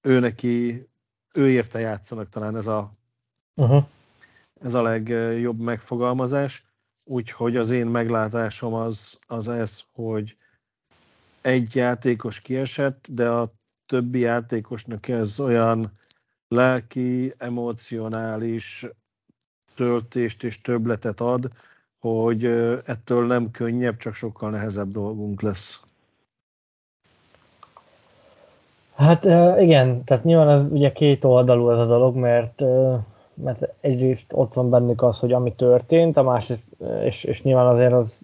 ő neki, ő érte játszanak talán ez a, uh-huh. ez a legjobb megfogalmazás. Úgyhogy az én meglátásom az, az ez, hogy egy játékos kiesett, de a többi játékosnak ez olyan lelki, emocionális töltést és töbletet ad, hogy ettől nem könnyebb, csak sokkal nehezebb dolgunk lesz. Hát igen, tehát nyilván ez ugye két oldalú ez a dolog, mert, mert egyrészt ott van bennük az, hogy ami történt, a másrészt, és, és nyilván azért az,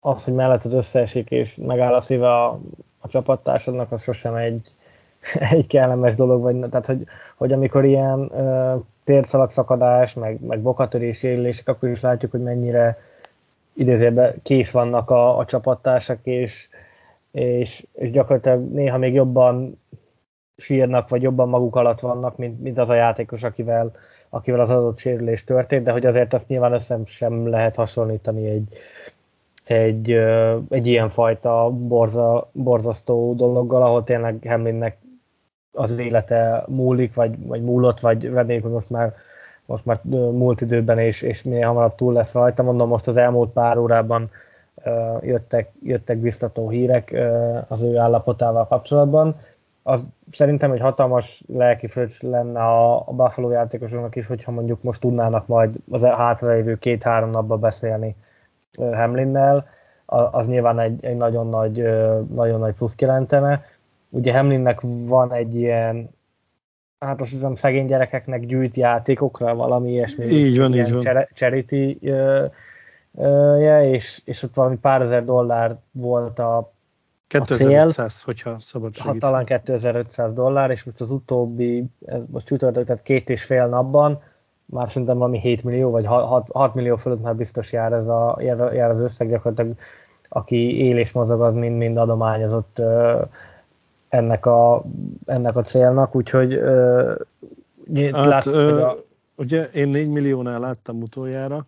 az, hogy melletted összeesik és megáll a szíve a, a csapattársadnak, az sosem egy, egy kellemes dolog, vagy, tehát hogy, hogy amikor ilyen uh, térszalagszakadás, meg, meg bokatörés élések, akkor is látjuk, hogy mennyire idézőben kész vannak a, a csapattársak, és, és, és gyakorlatilag néha még jobban sírnak, vagy jobban maguk alatt vannak, mint, mint az a játékos, akivel, akivel az adott sérülés történt, de hogy azért azt nyilván össze sem lehet hasonlítani egy, egy, egy ilyen fajta borza, borzasztó dologgal, ahol tényleg Hamlinnek az élete múlik, vagy, vagy múlott, vagy reméljük, hogy most már, most már múlt időben, és, és minél hamarabb túl lesz rajta. Mondom, most az elmúlt pár órában uh, jöttek, jöttek biztató hírek uh, az ő állapotával kapcsolatban. Az szerintem egy hatalmas lelki fröccs lenne a, a Buffalo játékosoknak is, hogyha mondjuk most tudnának majd az hátralévő két-három napban beszélni uh, Hamlinnel, az nyilván egy, egy nagyon, nagy, nagyon nagy plusz jelentene ugye Hamlinnek van egy ilyen, hát azt hiszem szegény gyerekeknek gyűjt játékokra, valami ilyesmi. Így van, így van. Charity uh, uh, és, és ott valami pár ezer dollár volt a 2500, cél, hogyha szabad segíteni. Ha talán 2500 dollár, és most az utóbbi, ez most csütörtök, tehát két és fél napban, már szerintem valami 7 millió, vagy 6, 6 millió fölött már biztos jár, ez a, jár, jár az összeg, gyakorlatilag aki él és mozog, az mind-mind adományozott ennek a, ennek a célnak, úgyhogy uh, hát, látsz, ö, hogy a... Ugye én 4 milliónál láttam utoljára,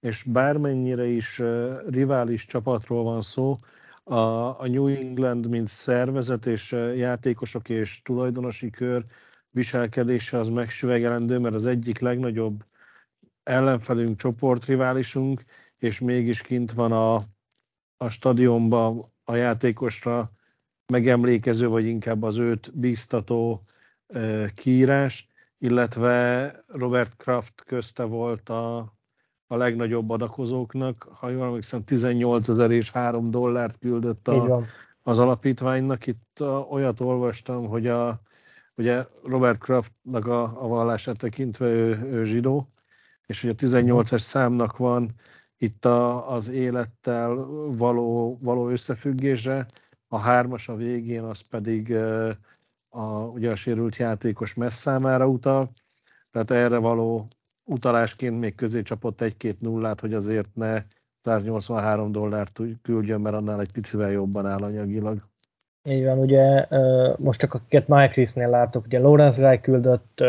és bármennyire is uh, rivális csapatról van szó, a, a New England, mint szervezet és uh, játékosok és tulajdonosi kör viselkedése az megsüvegelendő, mert az egyik legnagyobb ellenfelünk, csoportriválisunk, és mégis kint van a, a stadionban a játékosra megemlékező, vagy inkább az őt bíztató e, kiírás, illetve Robert Kraft közte volt a, a legnagyobb adakozóknak, ha jól emlékszem, 18 ezer és 3 dollárt küldött a, az alapítványnak. Itt olyat olvastam, hogy a, ugye Robert Kraftnak a, a vallását tekintve ő, ő zsidó, és hogy a 18-es számnak van itt a, az élettel való, való összefüggése, a hármas a végén az pedig a, ugye a sérült játékos messzámára utal, tehát erre való utalásként még közé csapott egy-két nullát, hogy azért ne 183 dollárt küldjön, mert annál egy picivel jobban áll anyagilag. Így van, ugye most csak akiket Mike látok, ugye Lawrence Guy küldött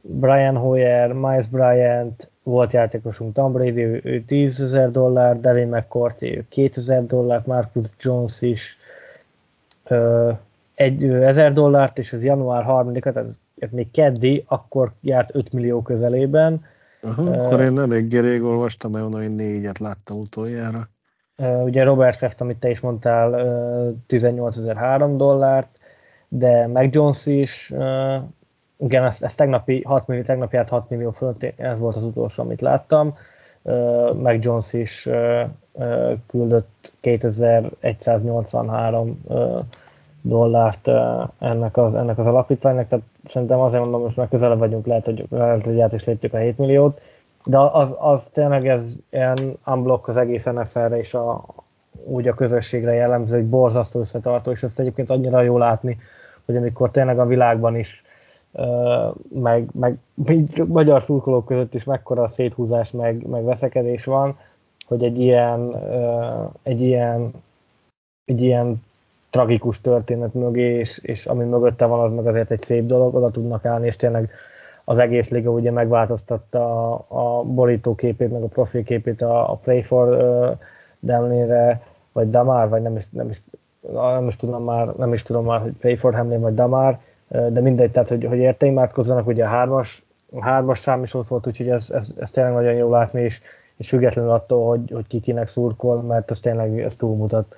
Brian Hoyer, Miles Bryant, volt játékosunk Tom Brady, ő, ő 10 ezer dollár, Devin McCourty, ő 2000 dollár, Marcus Jones is egy 1000 dollárt, és az január 3-a, tehát ez még keddi, akkor járt 5 millió közelében. Aha, uh, akkor én elég rég olvastam, mert onnan én négyet láttam utoljára. Uh, ugye Robert Kraft, amit te is mondtál, uh, 18.003 dollárt, de Mac Jones is, igen, ez, ez tegnapi, 6 millió, tegnap járt 6 millió fölött, ez volt az utolsó, amit láttam. Mac Jones is küldött 2183 uh, dollárt ennek az, ennek az alapítványnak, tehát szerintem azért mondom, most már közelebb vagyunk, lehet, hogy, lehet, hogy át is léptük a 7 milliót, de az, az tényleg ez ilyen unblock az egész NFL-re és a, úgy a közösségre jellemző, hogy borzasztó összetartó, és ezt egyébként annyira jó látni, hogy amikor tényleg a világban is meg, meg magyar szurkolók között is mekkora széthúzás, meg, meg veszekedés van, hogy egy ilyen, egy ilyen, egy ilyen tragikus történet mögé, és, és ami mögötte van, az meg azért egy szép dolog, oda tudnak állni, és tényleg az egész liga ugye megváltoztatta a, a borítóképét, meg a profilképét a, a Play for Demlére, vagy Damar, vagy nem is, nem is, nem is tudom már, nem is tudom már, hogy Play for Hamlin, vagy Damar, uh, de mindegy, tehát hogy, hogy érte imádkozzanak, ugye a hármas, a hármas szám is ott volt, úgyhogy ez, ez, ez tényleg nagyon jó látni, és, és függetlenül attól, hogy, hogy ki kinek szurkol, mert ez tényleg ez túlmutat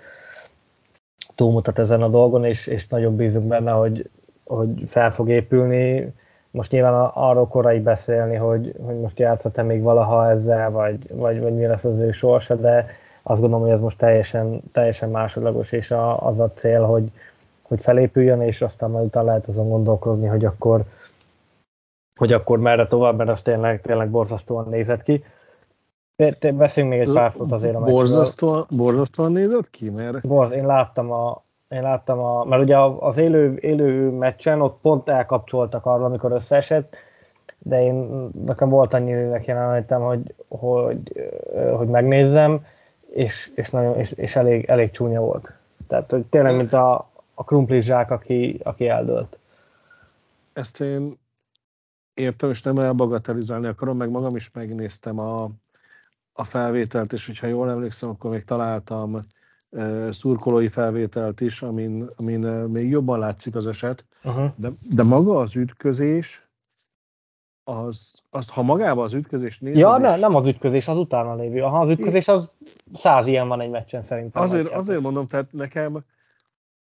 túlmutat ezen a dolgon, és, és nagyon bízunk benne, hogy, hogy fel fog épülni. Most nyilván arról korai beszélni, hogy, hogy most játszhat-e még valaha ezzel, vagy, vagy, vagy mi lesz az ő sorsa, de azt gondolom, hogy ez most teljesen, teljesen másodlagos, és a, az a cél, hogy, hogy felépüljön, és aztán majd utána lehet azon gondolkozni, hogy akkor, hogy akkor merre tovább, mert az tényleg, tényleg borzasztóan nézett ki. Beszéljünk még egy pár szót azért a borzasztóan, borzasztóan nézett ki? Mert... Borz, én láttam a, én láttam a, mert ugye az élő, élő meccsen ott pont elkapcsoltak arról, amikor összeesett, de én, nekem volt annyi lélek jelenetem, hogy, hogy, hogy megnézzem, és, és, nagyon, és, és elég, elég csúnya volt. Tehát, hogy tényleg, mint a, a krumplis zsák, aki, aki eldőlt. Ezt én értem, és nem elbagatelizálni akarom, meg magam is megnéztem a, a felvételt, és hogyha jól emlékszem, akkor még találtam szurkolói felvételt is, amin, amin még jobban látszik az eset, uh-huh. de, de maga az ütközés, az, azt, ha magába az ütközés nézed... Ja, ne, nem az ütközés, az utána lévő. Aha, az ütközés az száz ilyen van egy meccsen szerintem. Azért, azért mondom, tehát nekem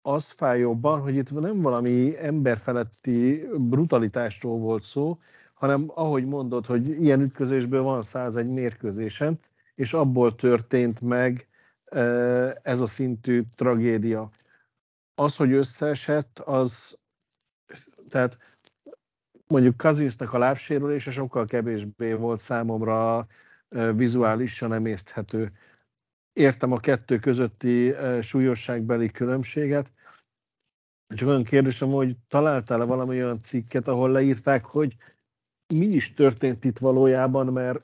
az fáj jobban, hogy itt nem valami emberfeletti brutalitásról volt szó, hanem ahogy mondod, hogy ilyen ütközésből van 101 mérkőzésen, és abból történt meg e, ez a szintű tragédia. Az, hogy összeesett, az, tehát mondjuk Kazinsznak a lábsérülése sokkal kevésbé volt számomra e, vizuálisan emészthető. Értem a kettő közötti e, súlyosságbeli különbséget, csak olyan kérdésem, hogy találtál-e valami olyan cikket, ahol leírták, hogy mi is történt itt valójában, mert,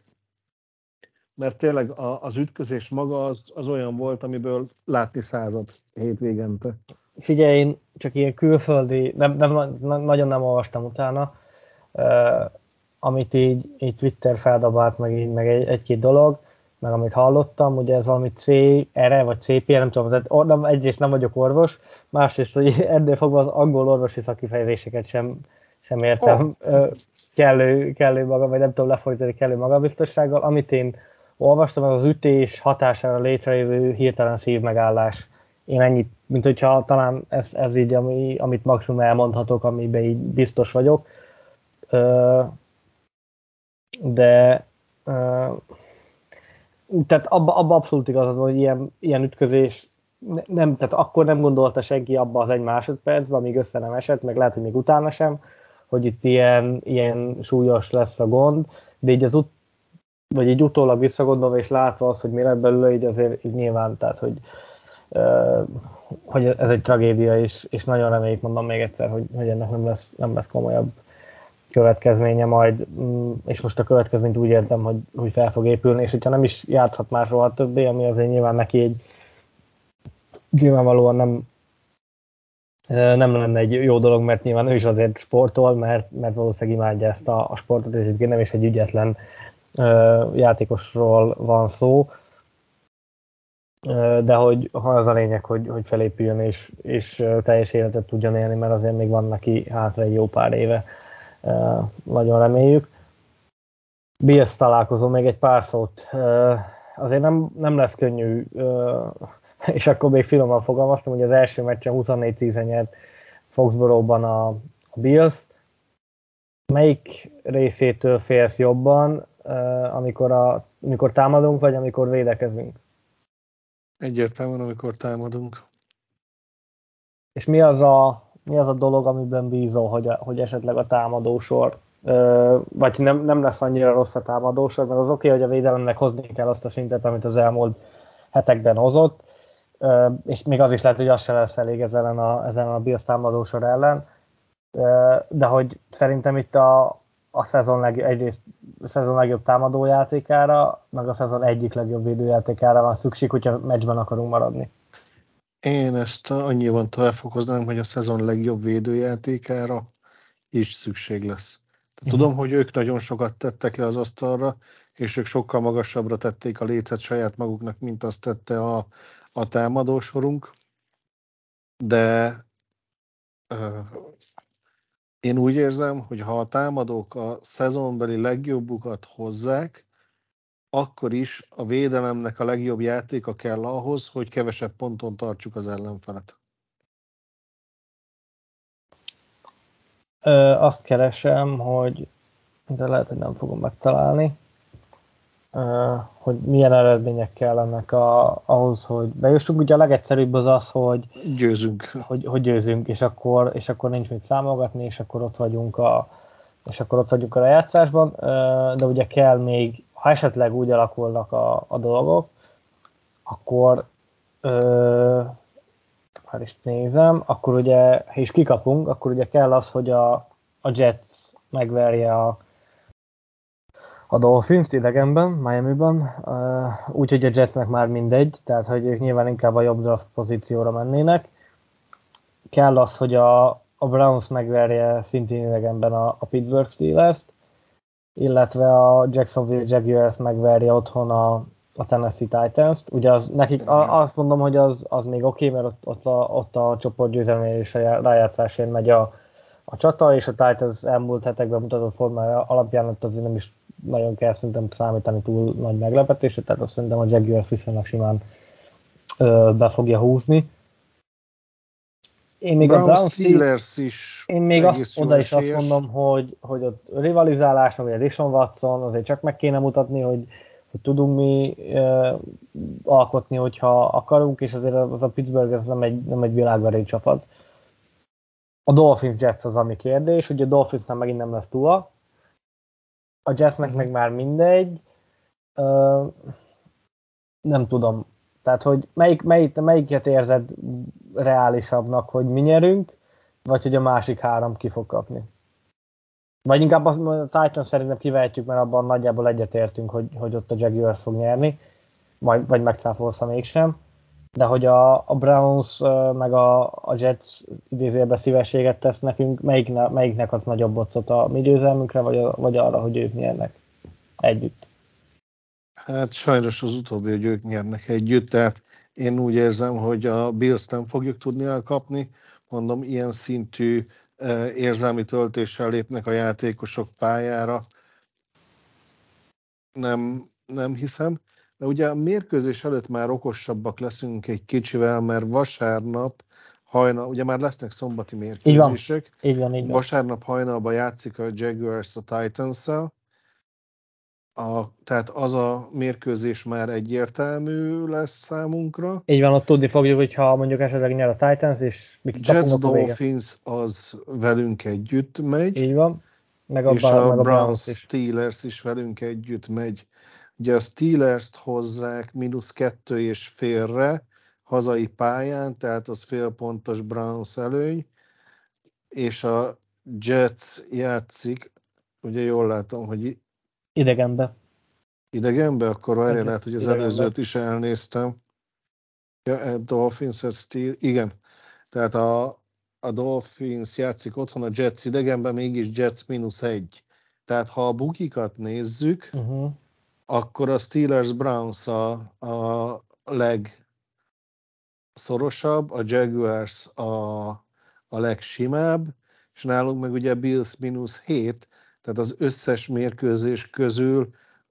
mert tényleg a, az ütközés maga az, az olyan volt, amiből látni század hétvégente. Figyelj, én csak ilyen külföldi, nem, nem, nagyon nem olvastam utána, uh, amit így, így Twitter feldabált, meg, meg egy, egy-két dolog, meg amit hallottam, ugye ez valami C, erre vagy CP, nem tudom, tehát nem, egyrészt nem vagyok orvos, másrészt, hogy ennél fogva az angol orvosi szakifejezéseket sem, sem értem oh. kellő, kellő maga, vagy nem tudom lefordítani kellő magabiztossággal. Amit én olvastam, az az ütés hatására létrejövő hirtelen szívmegállás. Én ennyit, mint hogyha talán ez, ez így, ami, amit maximum elmondhatok, amiben így biztos vagyok. De tehát abba, abba abszolút igazad hogy ilyen, ilyen ütközés nem, tehát akkor nem gondolta senki abba az egy másodpercben, amíg össze nem esett, meg lehet, hogy még utána sem, hogy itt ilyen, ilyen súlyos lesz a gond, de így az ut- vagy így utólag visszagondolva és látva azt, hogy mi lett belőle, így azért így nyilván, tehát hogy, uh, hogy ez egy tragédia, és, és nagyon reméljük, mondom még egyszer, hogy, hogy ennek nem lesz, nem lesz komolyabb következménye majd, mm, és most a következményt úgy értem, hogy, hogy fel fog épülni, és hogyha nem is játszhat már soha többé, ami azért nyilván neki egy nyilvánvalóan nem, nem lenne egy jó dolog, mert nyilván ő is azért sportol, mert, mert valószínűleg imádja ezt a, a sportot, és egyébként nem is egy ügyetlen játékosról van szó, de hogy ha az a lényeg, hogy, hogy felépüljön és, és teljes életet tudjon élni, mert azért még van neki hátra egy jó pár éve nagyon reméljük. Bills találkozó, még egy pár szót. Azért nem, nem lesz könnyű, és akkor még finoman fogalmaztam, hogy az első meccsen 24-10 nyert Foxborough-ban a, a Bills. Melyik részétől félsz jobban, amikor, a, amikor támadunk, vagy amikor védekezünk? Egyértelműen, amikor támadunk. És mi az a, mi az a dolog, amiben bízol, hogy, a, hogy esetleg a támadósor, vagy nem, nem lesz annyira rossz a támadósor, mert az oké, okay, hogy a védelemnek hozni kell azt a szintet, amit az elmúlt hetekben hozott, és még az is lehet, hogy az se lesz elég ezen a, ezen a Bills támadósor ellen, de hogy szerintem itt a, a szezon legjobb, egyrészt a szezon legjobb támadójátékára, meg a szezon egyik legjobb védőjátékára van szükség, hogyha meccsben akarunk maradni. Én ezt annyiban továbbfokoznám, hogy a szezon legjobb védőjátékára is szükség lesz. Tehát uh-huh. Tudom, hogy ők nagyon sokat tettek le az asztalra, és ők sokkal magasabbra tették a lécet saját maguknak, mint azt tette a, a támadósorunk, de uh, én úgy érzem, hogy ha a támadók a szezonbeli legjobbukat hozzák, akkor is a védelemnek a legjobb játéka kell ahhoz, hogy kevesebb ponton tartsuk az ellenfelet. Ö, azt keresem, hogy de lehet, hogy nem fogom megtalálni, ö, hogy milyen eredmények kellenek a, ahhoz, hogy bejussunk. Ugye a legegyszerűbb az az, hogy győzünk, hogy, hogy győzünk, és akkor, és akkor nincs mit számolgatni, és akkor ott vagyunk a, és akkor ott vagyunk a lejátszásban, de ugye kell még ha esetleg úgy alakulnak a, a dolgok, akkor ö, már is nézem, akkor ugye, ha is kikapunk, akkor ugye kell az, hogy a, a Jets megverje a, a Dolphins-t idegenben, Miami-ban, uh, úgyhogy a Jetsnek már mindegy, tehát hogy ők nyilván inkább a jobb draft pozícióra mennének. Kell az, hogy a, a Browns megverje szintén idegenben a, a Pittsburgh Steelers-t, illetve a Jacksonville Jaguars megverje otthon a, a Tennessee Titans-t. Ugye az, nekik a, azt mondom, hogy az, az még oké, okay, mert ott, ott, a, ott a csoportgyőzelmi és a rájátszásén megy a, a csata, és a Titans elmúlt hetekben mutatott formája alapján ott azért nem is nagyon kell szerintem számítani túl nagy meglepetésre, tehát azt szerintem a Jaguars viszonylag simán ö, be fogja húzni. Én még Brown a Brown Steelers is Én még azt, oda is azt mondom, hogy, hogy ott rivalizálás, vagy a Dishon Watson, azért csak meg kéne mutatni, hogy, hogy tudunk mi uh, alkotni, hogyha akarunk, és azért az a Pittsburgh ez nem egy, nem egy világverő csapat. A Dolphins Jets az, ami kérdés, hogy a Dolphinsnál megint nem lesz túl. A Jetsnek meg már mindegy. Uh, nem tudom, tehát, hogy melyik, melyik, melyiket érzed reálisabbnak, hogy mi nyerünk, vagy hogy a másik három ki fog kapni? Vagy inkább azt, a Titan szerintem kivehetjük, mert abban nagyjából egyetértünk, hogy, hogy ott a Jaguars fog nyerni, majd, vagy megcáfolsz, mégsem. De hogy a, a Browns meg a, a Jets idézőjelben szívességet tesz nekünk, melyikne, melyiknek az nagyobb bocot a mi győzelmünkre, vagy, a, vagy arra, hogy ők nyernek együtt? Hát sajnos az utóbbi, hogy ők nyernek együtt, tehát én úgy érzem, hogy a Bills nem fogjuk tudni elkapni. Mondom, ilyen szintű eh, érzelmi töltéssel lépnek a játékosok pályára. Nem, nem hiszem. De ugye a mérkőzés előtt már okosabbak leszünk egy kicsivel, mert vasárnap hajnal, ugye már lesznek szombati mérkőzések. Így van, így van. Így van. Vasárnap hajnalban játszik a Jaguars a Titans-szel a, tehát az a mérkőzés már egyértelmű lesz számunkra. Így van, ott tudni fogjuk, hogyha mondjuk esetleg nyer a Titans, és mi Jets Dolphins az velünk együtt megy. Így van. Meg a, és a, meg a Browns is. Steelers is velünk együtt megy. Ugye a Steelers-t hozzák mínusz kettő és félre hazai pályán, tehát az félpontos Browns előny, és a Jets játszik, ugye jól látom, hogy Idegenbe. Idegenbe? Akkor várj, lehet, hogy az idegenbe. előzőt is elnéztem. Ja, Dolphins Steel, igen. Tehát a, a Dolphins játszik otthon, a Jets idegenben, mégis Jets mínusz egy. Tehát ha a bukikat nézzük, uh-huh. akkor a Steelers Browns a, a legszorosabb, a Jaguars a, a legsimább, és nálunk meg ugye Bills mínusz 7, tehát az összes mérkőzés közül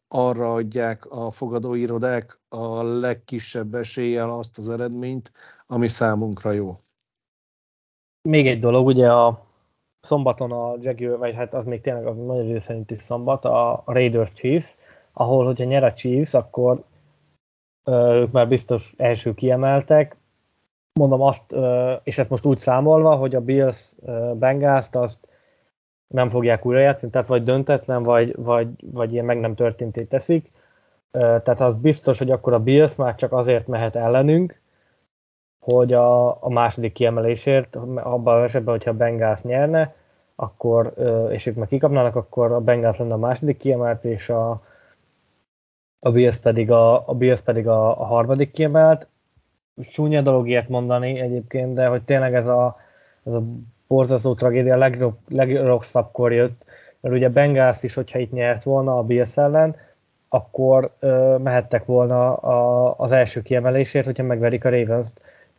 arra adják a fogadóirodák a legkisebb eséllyel azt az eredményt, ami számunkra jó. Még egy dolog, ugye a szombaton a Jaguar, vagy hát az még tényleg a nagy idő szerint is szombat, a Raiders Chiefs, ahol, hogyha nyer a Chiefs, akkor ö, ők már biztos első kiemeltek. Mondom azt, ö, és ezt most úgy számolva, hogy a Bills Bengals-t azt nem fogják újra játszani, tehát vagy döntetlen, vagy, vagy, vagy ilyen meg nem történté teszik. Tehát az biztos, hogy akkor a Bills már csak azért mehet ellenünk, hogy a, a második kiemelésért, abban az esetben, hogyha a Bengals nyerne, akkor, és ők meg kikapnának, akkor a Bengals lenne a második kiemelt, és a, a Bills pedig a, a, Bills pedig a, a harmadik kiemelt. Csúnya dolog ilyet mondani egyébként, de hogy tényleg ez a, ez a borzasztó tragédia legrobb, legrosszabbkor jött, mert ugye Bengals is, hogyha itt nyert volna a Bills ellen, akkor ö, mehettek volna a, az első kiemelésért, hogyha megverik a ravens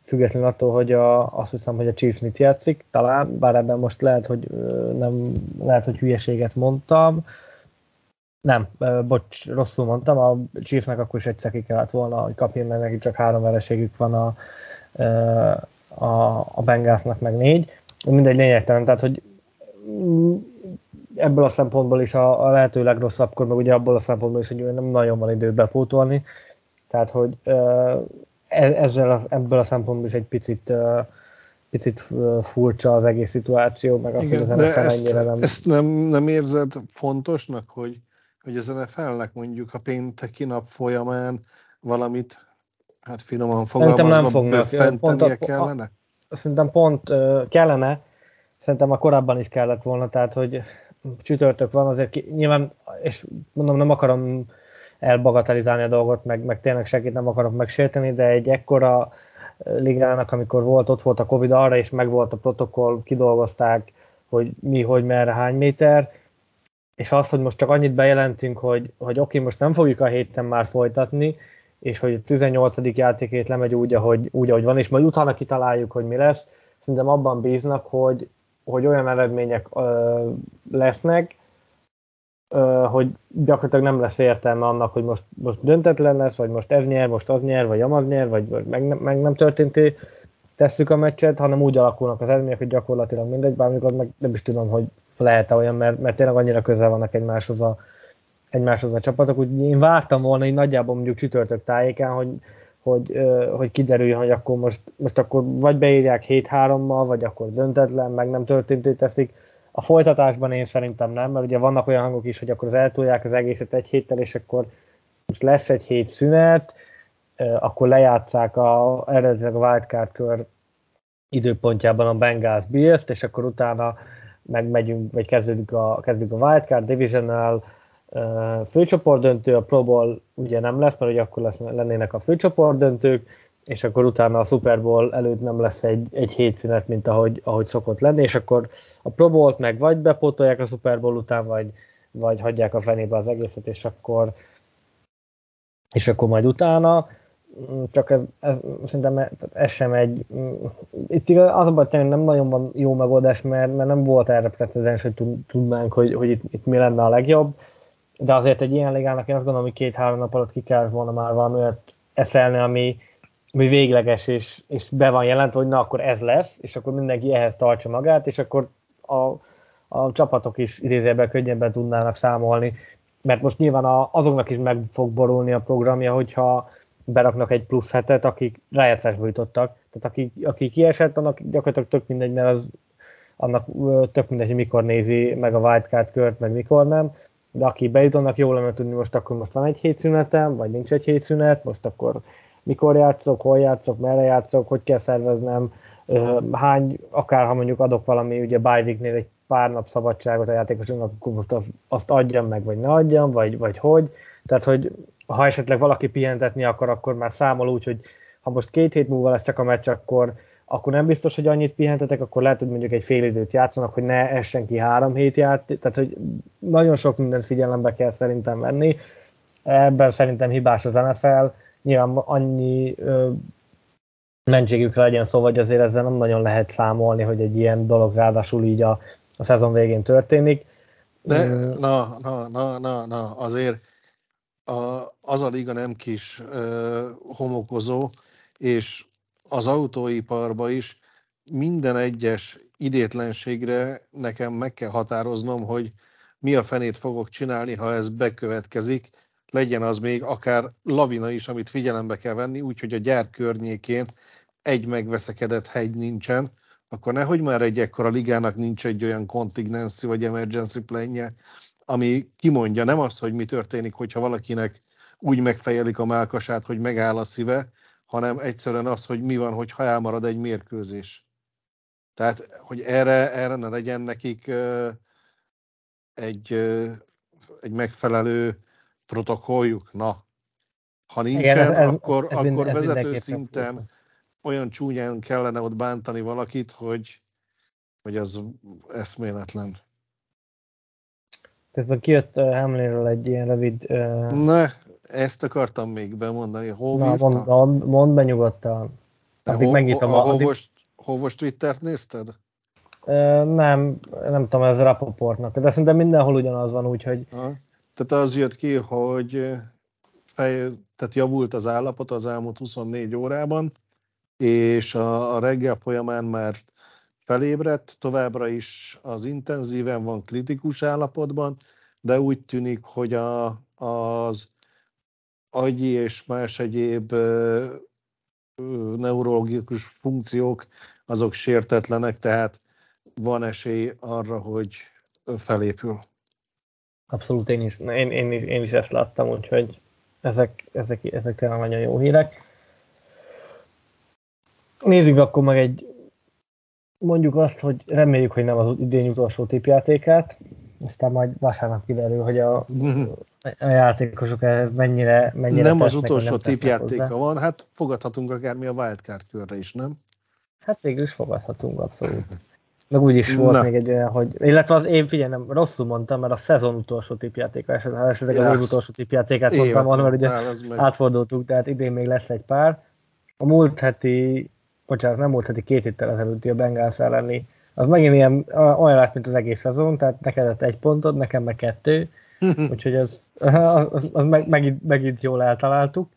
függetlenül attól, hogy a, azt hiszem, hogy a Chiefs mit játszik, talán, bár ebben most lehet, hogy ö, nem, lehet, hogy hülyeséget mondtam, nem, ö, bocs, rosszul mondtam, a Chiefsnek akkor is egyszer ki kellett volna, hogy kapjon, mert neki csak három vereségük van a, a, a Bengalsnak meg négy mindegy lényegtelen, tehát hogy ebből a szempontból is a, a lehető legrosszabbkor, meg ugye abból a szempontból is, hogy nem nagyon van idő bepótolni, tehát hogy e, ezzel a, ebből a szempontból is egy picit picit furcsa az egész szituáció, meg azt, Igen, hogy az NFL ennyire nem... Ezt nem, nem érzed fontosnak, hogy, hogy az NFL-nek mondjuk a pénteki nap folyamán valamit, hát finoman fogalmazva, nem fognak. Pont a, kellene? Szerintem pont kellene, szerintem a korábban is kellett volna, tehát hogy csütörtök van, azért ki, nyilván, és mondom, nem akarom elbagatelizálni a dolgot, meg, meg tényleg senkit nem akarok megsérteni, de egy ekkora ligának, amikor volt, ott volt a Covid arra, és meg volt a protokoll, kidolgozták, hogy mi, hogy merre, hány méter, és az, hogy most csak annyit bejelentünk, hogy, hogy oké, most nem fogjuk a héten már folytatni, és hogy a 18. játékét lemegy úgy, ahogy, úgy, ahogy van, és majd utána kitaláljuk, hogy mi lesz. Szerintem abban bíznak, hogy, hogy olyan eredmények ö, lesznek, ö, hogy gyakorlatilag nem lesz értelme annak, hogy most, most döntetlen lesz, vagy most ez nyer, most az nyer, vagy amaz nyer, vagy, vagy meg, nem, meg nem történté tesszük a meccset, hanem úgy alakulnak az eredmények, hogy gyakorlatilag mindegy, bármikor meg nem is tudom, hogy lehet-e olyan, mert, mert tényleg annyira közel vannak egymáshoz a, egymáshoz a csapatok, úgy én vártam volna, hogy nagyjából mondjuk csütörtök tájékán, hogy, hogy, hogy kiderüljön, hogy akkor most, most akkor vagy beírják 7-3-mal, vagy akkor döntetlen, meg nem történté teszik. A folytatásban én szerintem nem, mert ugye vannak olyan hangok is, hogy akkor az eltolják az egészet egy héttel, és akkor most lesz egy hét szünet, akkor lejátszák a, eredetileg a wildcard kör időpontjában a Bengals bills és akkor utána megmegyünk, vagy kezdődik a, kezdődik a wildcard divisional, főcsoport döntő, a Pro Bowl ugye nem lesz, mert ugye akkor lesz, lennének a főcsoport döntők, és akkor utána a Super Bowl előtt nem lesz egy, egy hétszünet, mint ahogy, ahogy szokott lenni, és akkor a Pro Bowl-t meg vagy bepótolják a Super Bowl után, vagy, vagy hagyják a fenébe az egészet, és akkor és akkor majd utána, mm, csak ez, ez szerintem ez sem egy, mm, itt az a baj, hogy nem nagyon van jó megoldás, mert, mert nem volt erre precedens, hogy tudnánk, hogy, hogy itt, itt mi lenne a legjobb, de azért egy ilyen ligának én azt gondolom, hogy két-három nap alatt ki kell volna már valami olyat eszelni, ami, ami végleges, és, és be van jelentve, hogy na akkor ez lesz, és akkor mindenki ehhez tartsa magát, és akkor a, a csapatok is idézőjelben könnyebben tudnának számolni, mert most nyilván a, azoknak is meg fog borulni a programja, hogyha beraknak egy plusz hetet, akik rájátszásba jutottak. Tehát aki, aki kiesett, annak gyakorlatilag tök mindegy, mert az, annak tök mindegy, hogy mikor nézi meg a wildcard kört, meg mikor nem. De aki bejut, annak jól lenne tudni, most akkor most van egy hétszünetem, vagy nincs egy hétszünet, most akkor mikor játszok, hol játszok, merre játszok, hogy kell szerveznem, hány, akár ha mondjuk adok valami, ugye bye egy pár nap szabadságot a játékosoknak, akkor most azt, azt adjam meg, vagy ne adjam, vagy, vagy hogy. Tehát, hogy ha esetleg valaki pihentetni akar, akkor már számol úgy, hogy ha most két hét múlva lesz csak a meccs, akkor, akkor nem biztos, hogy annyit pihentetek, akkor lehet, hogy mondjuk egy fél időt játszanak, hogy ne essen ki három hét ját. Tehát, hogy nagyon sok mindent figyelembe kell szerintem venni. Ebben szerintem hibás az NFL. Nyilván annyi ö, mentségükre legyen szó, vagy azért ezzel nem nagyon lehet számolni, hogy egy ilyen dolog ráadásul így a, a szezon végén történik. De na, na, na, na, na azért a, az a liga nem kis ö, homokozó, és az autóiparba is minden egyes idétlenségre nekem meg kell határoznom, hogy mi a fenét fogok csinálni, ha ez bekövetkezik, legyen az még akár lavina is, amit figyelembe kell venni, úgyhogy a gyár környékén egy megveszekedett hegy nincsen, akkor nehogy már egy ekkora ligának nincs egy olyan contingency vagy emergency planje, ami kimondja nem az, hogy mi történik, hogyha valakinek úgy megfejelik a melkasát, hogy megáll a szíve, hanem egyszerűen az, hogy mi van, hogyha elmarad egy mérkőzés. Tehát, hogy erre, erre ne legyen nekik egy, egy megfelelő protokolljuk. Na, ha nincsen, Igen, ez, ez, akkor, ez akkor vezető szinten olyan csúnyán kellene ott bántani valakit, hogy, hogy az eszméletlen. Közben kijött uh, Hamlinről egy ilyen rövid... Uh... Ne, ezt akartam még bemondani. Hol Na, mond, mond, mondd be nyugodtan. Addig megnyitom a... a Hovos, Hovos Twittert nézted? Uh, nem, nem tudom, ez Rapoportnak, de szerintem mindenhol ugyanaz van, úgyhogy... Ha. Tehát az jött ki, hogy fej, tehát javult az állapot az elmúlt 24 órában, és a, a reggel folyamán már felébredt, továbbra is az intenzíven van kritikus állapotban, de úgy tűnik, hogy a, az agyi és más egyéb neurologikus funkciók azok sértetlenek, tehát van esély arra, hogy felépül. Abszolút én is, én, én, én is ezt láttam, úgyhogy ezek, ezek, ezek tényleg nagyon jó hírek. Nézzük akkor meg egy, mondjuk azt, hogy reméljük, hogy nem az idén utolsó tipjátékát, aztán majd vasárnap kiderül, hogy a, a játékosok ehhez mennyire, mennyire Nem tesznek, az utolsó tipjátéka van, hát fogadhatunk akármi a wildcard körre is, nem? Hát végül is fogadhatunk, abszolút. Meg úgy is volt Na. még egy olyan, hogy... Illetve az én figyelj, nem, rosszul mondtam, mert a szezon utolsó tipjátéka, esetleg, esetleg az év utolsó tipjátékát mondtam volna, mert ugye átfordultuk, tehát idén még lesz egy pár. A múlt heti bocsánat, nem volt heti két héttel ezelőtti a Bengals elleni, az megint ilyen, olyan lett, mint az egész szezon, tehát neked egy pontod, nekem meg kettő, úgyhogy az, az, az meg, megint, megint jól eltaláltuk.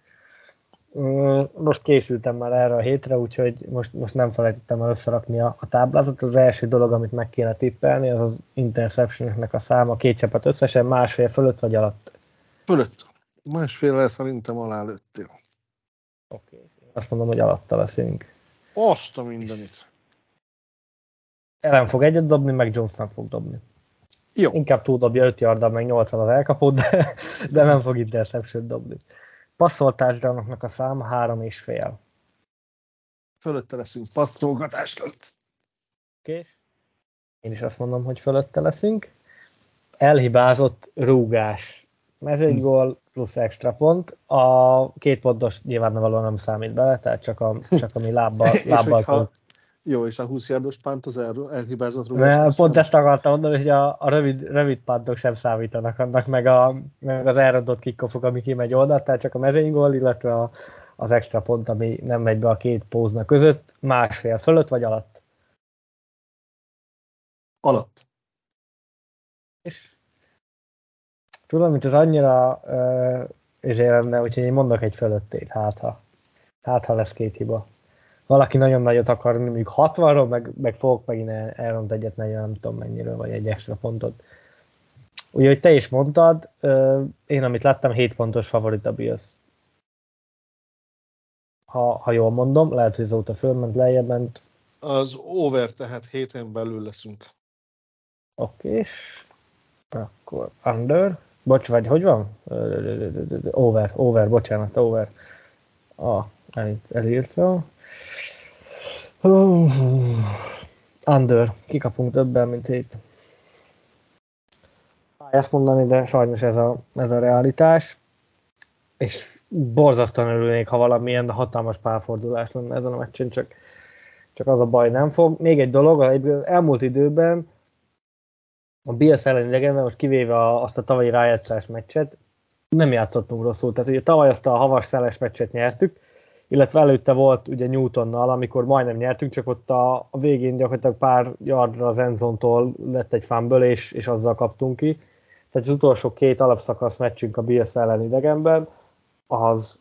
Most készültem már erre a hétre, úgyhogy most, most nem felejtettem el összerakni a, a táblázatot. Az első dolog, amit meg kéne tippelni, az az interception a száma, két csapat összesen, másfél fölött vagy alatt? Fölött. Másfél szerintem alá lőttél. Oké, okay. azt mondom, hogy alatta leszünk. Azt a mindenit. Ellen fog egyet dobni, meg Jonesnak fog dobni. Jó. Inkább túldobja 5 yarddal, meg 8 az elkapott, de, de nem fog interception dobni. Passzolt touchdownoknak a szám 3 és fél. Fölötte leszünk passzolgatás lett. Oké. Én is azt mondom, hogy fölötte leszünk. Elhibázott rúgás. Mezőgygól plusz extra pont. A két pontos nyilvánvalóan nem számít bele, tehát csak, a, csak ami lábbal, lábbal hogyha, Jó, és a 20 yardos pánt az el, elhibázott rúgás? Pont ezt akartam mondani, hogy a, a rövid, rövid pántok sem számítanak annak, meg, a, meg az elrontott kickofok, ami kimegy oldalt, tehát csak a mezőnygól, illetve a, az extra pont, ami nem megy be a két pózna között, másfél fölött vagy alatt? Alatt. És tudom, mint ez annyira uh, és lenne, úgyhogy én mondok egy fölöttét, hát ha, hát ha lesz két hiba valaki nagyon nagyot akar, mondjuk 60-ról, meg, meg fogok megint el, elront egyet, nagyon nem tudom mennyiről, vagy egy extra pontot. Ugye, hogy te is mondtad, én amit láttam, 7 pontos favorit a Bills. Ha, ha jól mondom, lehet, hogy azóta fölment, lejjebb ment. Az over, tehát héten belül leszünk. Oké, és akkor under. Bocs, vagy hogy van? Over, over, bocsánat, over. Ah, elírtam. Under, kikapunk többen, mint hét. Ezt mondani, de sajnos ez a, ez a realitás. És borzasztóan örülnék, ha valamilyen hatalmas párfordulás lenne ezen a meccsen, csak, csak az a baj nem fog. Még egy dolog, elmúlt időben a Bills ellen idegenben, most kivéve azt a tavalyi rájátszás meccset, nem játszottunk rosszul. Tehát ugye tavaly azt a havas szeles meccset nyertük, illetve előtte volt ugye Newtonnal, amikor majdnem nyertünk, csak ott a, a végén gyakorlatilag pár yardra az Enzontól lett egy fumble, és, és azzal kaptunk ki. Tehát az utolsó két alapszakasz meccsünk a Bills ellen idegenben, az,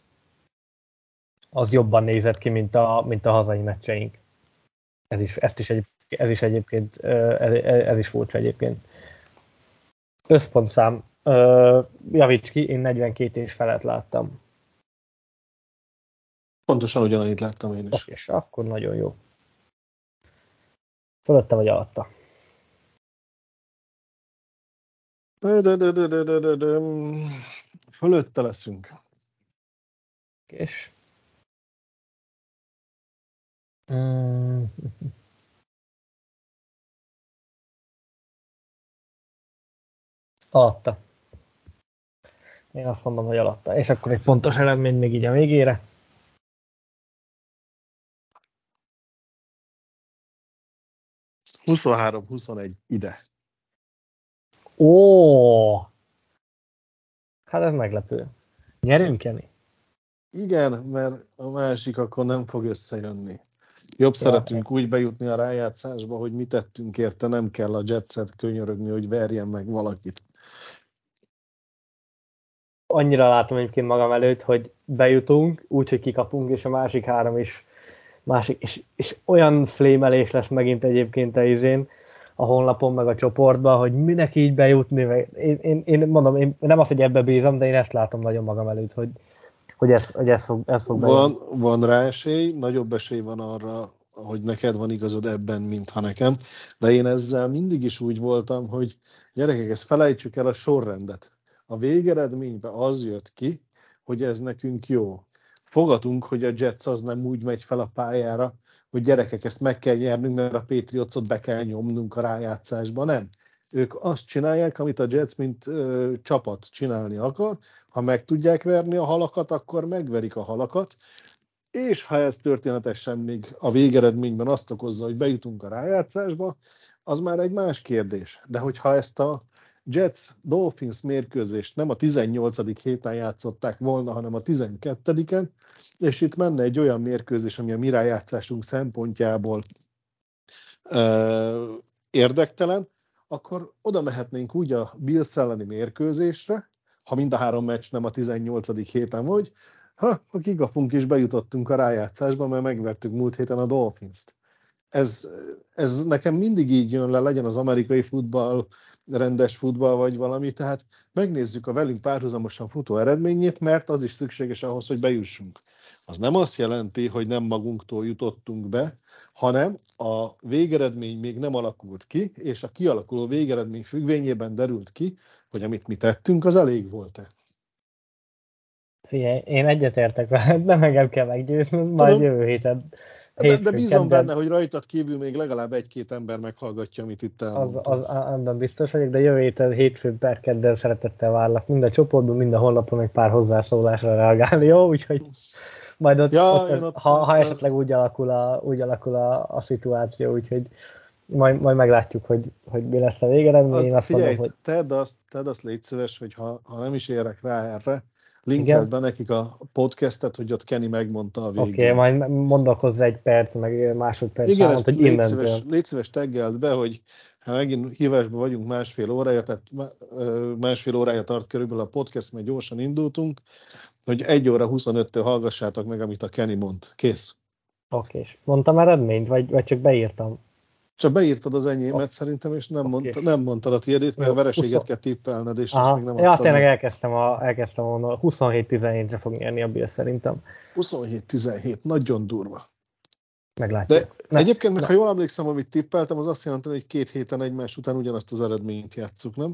az jobban nézett ki, mint a, mint a hazai meccseink. Ez is, ezt is egy, ez is egyébként, ez, ez is furcsa egyébként. Összpontszám, javíts ki, én 42 és felett láttam. Pontosan ugyanannyit láttam én is. És akkor nagyon jó. Fölötte vagy alatta? Fölötte leszünk. És? Mm. Alatta. Én azt mondom, hogy alatta. És akkor egy pontos eredmény még így a végére. 23-21 ide. Ó! Hát ez meglepő. Nyerünk, Kenny? Igen, mert a másik akkor nem fog összejönni. Jobb ja, szeretünk úgy bejutni a rájátszásba, hogy mit tettünk érte, nem kell a jetset könyörögni, hogy verjen meg valakit. Annyira látom egyébként magam előtt, hogy bejutunk, úgy, hogy kikapunk, és a másik három is másik, és, és olyan flémelés lesz megint egyébként a izén, a honlapon, meg a csoportban, hogy minek így bejutni, meg én, én, én mondom, én nem az, hogy ebbe bízom, de én ezt látom nagyon magam előtt, hogy, hogy ez, hogy ez fog, ez fog van, van rá esély, nagyobb esély van arra, hogy neked van igazod ebben, mint ha nekem, de én ezzel mindig is úgy voltam, hogy gyerekek, ezt felejtsük el a sorrendet. A végeredményben az jött ki, hogy ez nekünk jó fogadunk, hogy a Jets az nem úgy megy fel a pályára, hogy gyerekek, ezt meg kell nyernünk, mert a Patriotsot be kell nyomnunk a rájátszásba, nem. Ők azt csinálják, amit a Jets, mint ö, csapat csinálni akar. Ha meg tudják verni a halakat, akkor megverik a halakat, és ha ez történetesen még a végeredményben azt okozza, hogy bejutunk a rájátszásba, az már egy más kérdés. De hogyha ezt a Jets Dolphins mérkőzést nem a 18. héten játszották volna, hanem a 12-en, és itt menne egy olyan mérkőzés, ami a mi rájátszásunk szempontjából ö, érdektelen, akkor oda mehetnénk úgy a Bills elleni mérkőzésre, ha mind a három meccs nem a 18. héten vagy, ha, ha kigapunk és bejutottunk a rájátszásba, mert megvertük múlt héten a Dolphins-t. Ez, ez nekem mindig így jön le, legyen az amerikai futball, rendes futball vagy valami, tehát megnézzük a velünk párhuzamosan futó eredményét, mert az is szükséges ahhoz, hogy bejussunk. Az nem azt jelenti, hogy nem magunktól jutottunk be, hanem a végeredmény még nem alakult ki, és a kialakuló végeredmény függvényében derült ki, hogy amit mi tettünk, az elég volt-e. Figyelj, én egyetértek veled, nem engem kell meggyőzni, majd jövő héten de, de bízom kedden. benne, hogy rajtad kívül még legalább egy-két ember meghallgatja, amit itt elmondtam. Az, az, abban biztos vagyok, de jövő héten hétfőn per kedden szeretettel várlak mind a csoportban, mind a honlapon egy pár hozzászólásra reagálni, jó? Úgyhogy majd ott, Ja, ott, ott ha, ha esetleg úgy alakul a, úgy alakul a, a szituáció, úgyhogy majd, majd meglátjuk, hogy, hogy mi lesz a végeredmény. Én Az, azt figyelj, mondom, hogy tedd azt, tedd azt légy szíves, hogy ha, ha nem is érek rá erre, linkeld be nekik a podcastet, hogy ott Kenny megmondta a oké, végén. okay, majd mondok hozzá egy perc, meg másodperc Igen, ezt hogy légy szíves, légy szíves teggeld be, hogy ha megint hívásban vagyunk másfél órája, tehát másfél órája tart körülbelül a podcast, mert gyorsan indultunk, hogy 1 óra 25-től hallgassátok meg, amit a Kenny mond. Kész. Oké, és mondtam eredményt, vagy, vagy csak beírtam? Csak beírtad az enyémet szerintem, és nem, Oké. mondta, nem mondtad a tiédét, mert a vereséget huszon- kell tippelned, és azt Aha, még nem ja, adtad tényleg meg. elkezdtem, a, elkezdtem volna, 27-17-re fog nyerni a Bill szerintem. 27-17, nagyon durva. Meglátjuk. De Ne, egyébként, meg, ha jól emlékszem, amit tippeltem, az azt jelenti, hogy két héten egymás után ugyanazt az eredményt játsszuk, nem?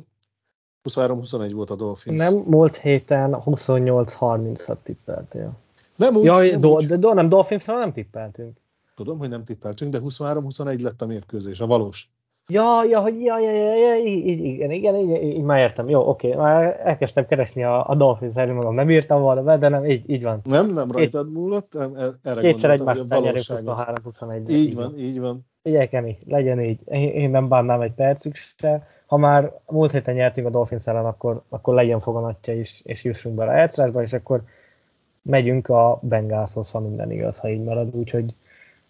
23-21 volt a Dolphins. Nem, múlt héten 28-30-at tippeltél. nem úgy, Jaj, nem do, úgy. de do, nem Dolphinsra nem tippeltünk. Tudom, hogy nem tippeltünk, de 23-21 lett a mérkőzés, a valós. Ja, ja, hogy ja, ja, ja, ja, így, így, igen, igen, így, így, így már értem. Jó, oké, már elkezdtem keresni a, a Dolphins erről magam. Nem írtam volna be, de nem, így, így van. Nem, nem rajtad múlott, em- e- erre Kétszer gondoltam, egymás hogy a után nyerünk valóságot. 23-21. Így van, így van. Figyelj, Kenny, legyen így. Én, nem bánnám egy percig se. Ha már múlt héten nyertünk a Dolphins ellen, akkor, akkor legyen foganatja is, és jussunk bele a és akkor megyünk a Bengalshoz, ha minden igaz, ha így marad. Úgyhogy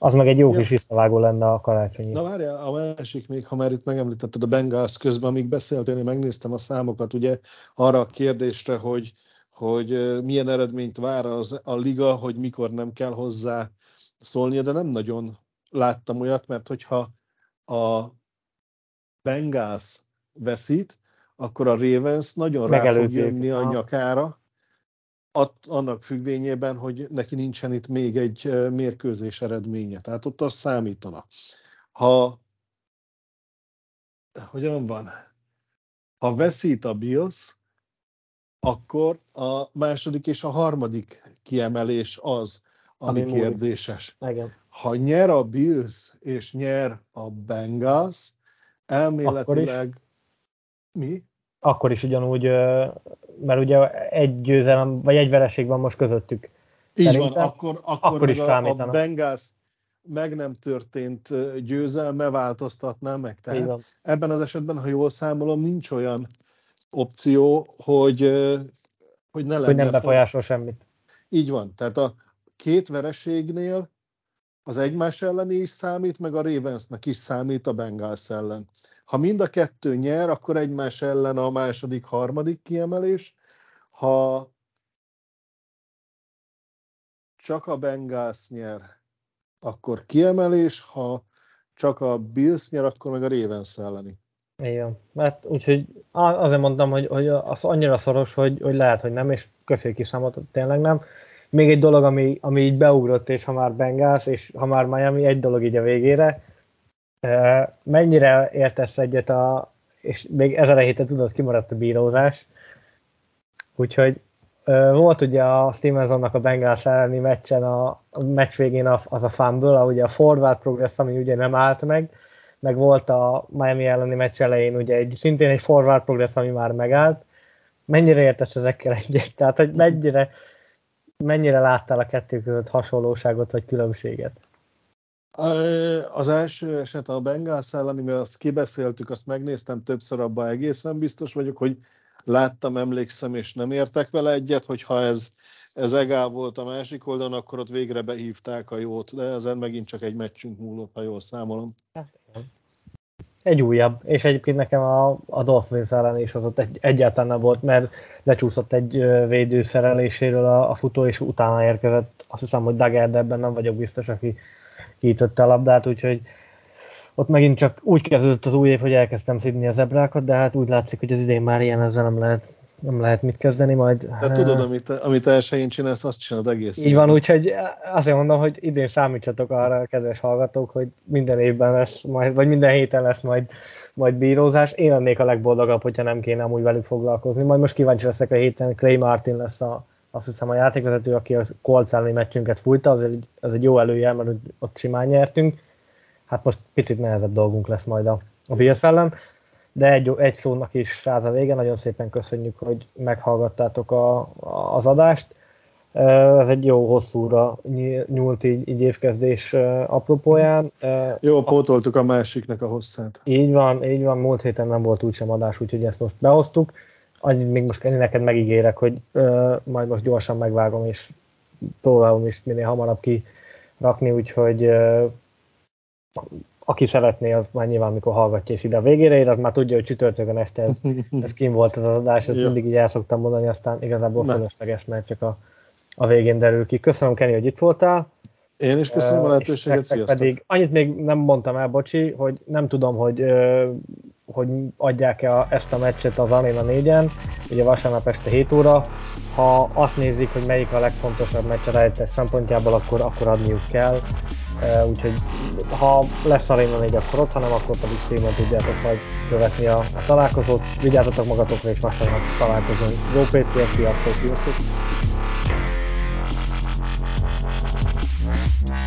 az meg egy jó Ja. kis visszavágó lenne a karácsonyi. Na várjál, a másik még, ha már itt megemlítetted a Bengals közben, amíg beszéltél, én megnéztem a számokat, ugye arra a kérdésre, hogy, hogy milyen eredményt vár az, a liga, hogy mikor nem kell hozzá szólnia, de nem nagyon láttam olyat, mert hogyha a Bengals veszít, akkor a Ravens nagyon rá fog jönni a nyakára, att- annak függvényében, hogy neki nincsen itt még egy mérkőzés eredménye. Tehát ott az számítana. Ha hogyan van? Ha veszít a Bills, akkor a második és a harmadik kiemelés az, ami, Ami kérdéses. Igen. Ha nyer a Bills és nyer a Bengals, elméletileg mi? Akkor is ugyanúgy, mert ugye egy győzelem, vagy egy vereség van most közöttük. Így van, akkor, akkor, akkor is a, a. Bengals meg nem történt győzelme változtatná meg. Tehát ebben az esetben, ha jól számolom, nincs olyan opció, hogy, hogy ne lenne Hogy nem fog- befolyásol semmit. Így van. Tehát a két vereségnél az egymás elleni is számít, meg a Ravensnek is számít a Bengals ellen. Ha mind a kettő nyer, akkor egymás ellen a második, harmadik kiemelés. Ha csak a Bengals nyer, akkor kiemelés, ha csak a Bills nyer, akkor meg a Ravens elleni. Igen. Mert úgyhogy á- azért mondtam, hogy, hogy az annyira szoros, hogy, hogy lehet, hogy nem, és köszönjük is számot, tényleg nem. Még egy dolog, ami, ami így beugrott, és ha már Bengals, és ha már Miami, egy dolog így a végére. Mennyire értesz egyet a, és még ezen a héten tudod, kimaradt a bírózás. Úgyhogy volt ugye a Stevensonnak a Bengals elleni meccsen a, a meccs végén a, az a fumble, ugye a forward progress, ami ugye nem állt meg, meg volt a Miami elleni meccs elején ugye egy, szintén egy forward progress, ami már megállt. Mennyire értesz ezekkel egyet? Tehát, hogy mennyire, mennyire láttál a kettő között hasonlóságot vagy különbséget? Az első eset a Bengals elleni, mert azt kibeszéltük, azt megnéztem többször, abban egészen biztos vagyok, hogy láttam, emlékszem, és nem értek vele egyet, hogy ha ez, ez egál volt a másik oldalon, akkor ott végre behívták a jót, de ezen megint csak egy meccsünk múlott, ha jól számolom. Egy újabb, és egyébként nekem a, a Dolphins ellen is az ott egy, egyáltalán nem volt, mert lecsúszott egy ö, védő szereléséről a, a futó, és utána érkezett, azt hiszem, hogy de ebben nem vagyok biztos, aki kiütötte a labdát, úgyhogy ott megint csak úgy kezdődött az új év, hogy elkezdtem szidni a zebrákat, de hát úgy látszik, hogy az idén már ilyen ezzel nem lehet, nem lehet mit kezdeni, majd... De tudod, amit, amit elsőjén csinálsz, azt csinálod egész. Így van, úgyhogy azért mondom, hogy idén számítsatok arra, kedves hallgatók, hogy minden évben lesz majd, vagy minden héten lesz majd, majd bírózás. Én lennék a legboldogabb, hogyha nem kéne amúgy velük foglalkozni. Majd most kíváncsi leszek a héten, Clay Martin lesz a, azt hiszem a játékvezető, aki a Colts elleni meccsünket fújta, az egy, az egy jó előjel, mert ott simán nyertünk. Hát most picit nehezebb dolgunk lesz majd a, a Bills ellen. De egy, egy szónak is száz a vége, nagyon szépen köszönjük, hogy meghallgattátok a, a, az adást. Ez egy jó hosszúra nyúlt így, így évkezdés apropóján. Jó, pótoltuk a másiknak a hosszát. Így van, így van, múlt héten nem volt úgysem adás, úgyhogy ezt most behoztuk. Annyit még most neked megígérek, hogy majd most gyorsan megvágom, és próbálom is minél hamarabb kirakni, úgyhogy aki szeretné, az már nyilván, amikor hallgatja és ide a végére ér, az már tudja, hogy csütörtökön este ez, ez kim volt az adás, ezt mindig így el szoktam mondani, aztán igazából fölösleges, mert csak a, a végén derül ki. Köszönöm, Kenny, hogy itt voltál. Én is köszönöm a lehetőséget, sziasztok. Pedig annyit még nem mondtam el, bocsi, hogy nem tudom, hogy, hogy adják-e ezt a meccset az Arena 4-en, ugye vasárnap este 7 óra. Ha azt nézik, hogy melyik a legfontosabb meccs a rejtés szempontjából, akkor, akkor adniuk kell. Úgyhogy ha lesz Arena 4, akkor ott, hanem akkor pedig streamen tudjátok majd követni a, a találkozót. Vigyázzatok magatokra, és vasárnap találkozunk. Jó Péter, sziasztok! Sziasztok! Yeah.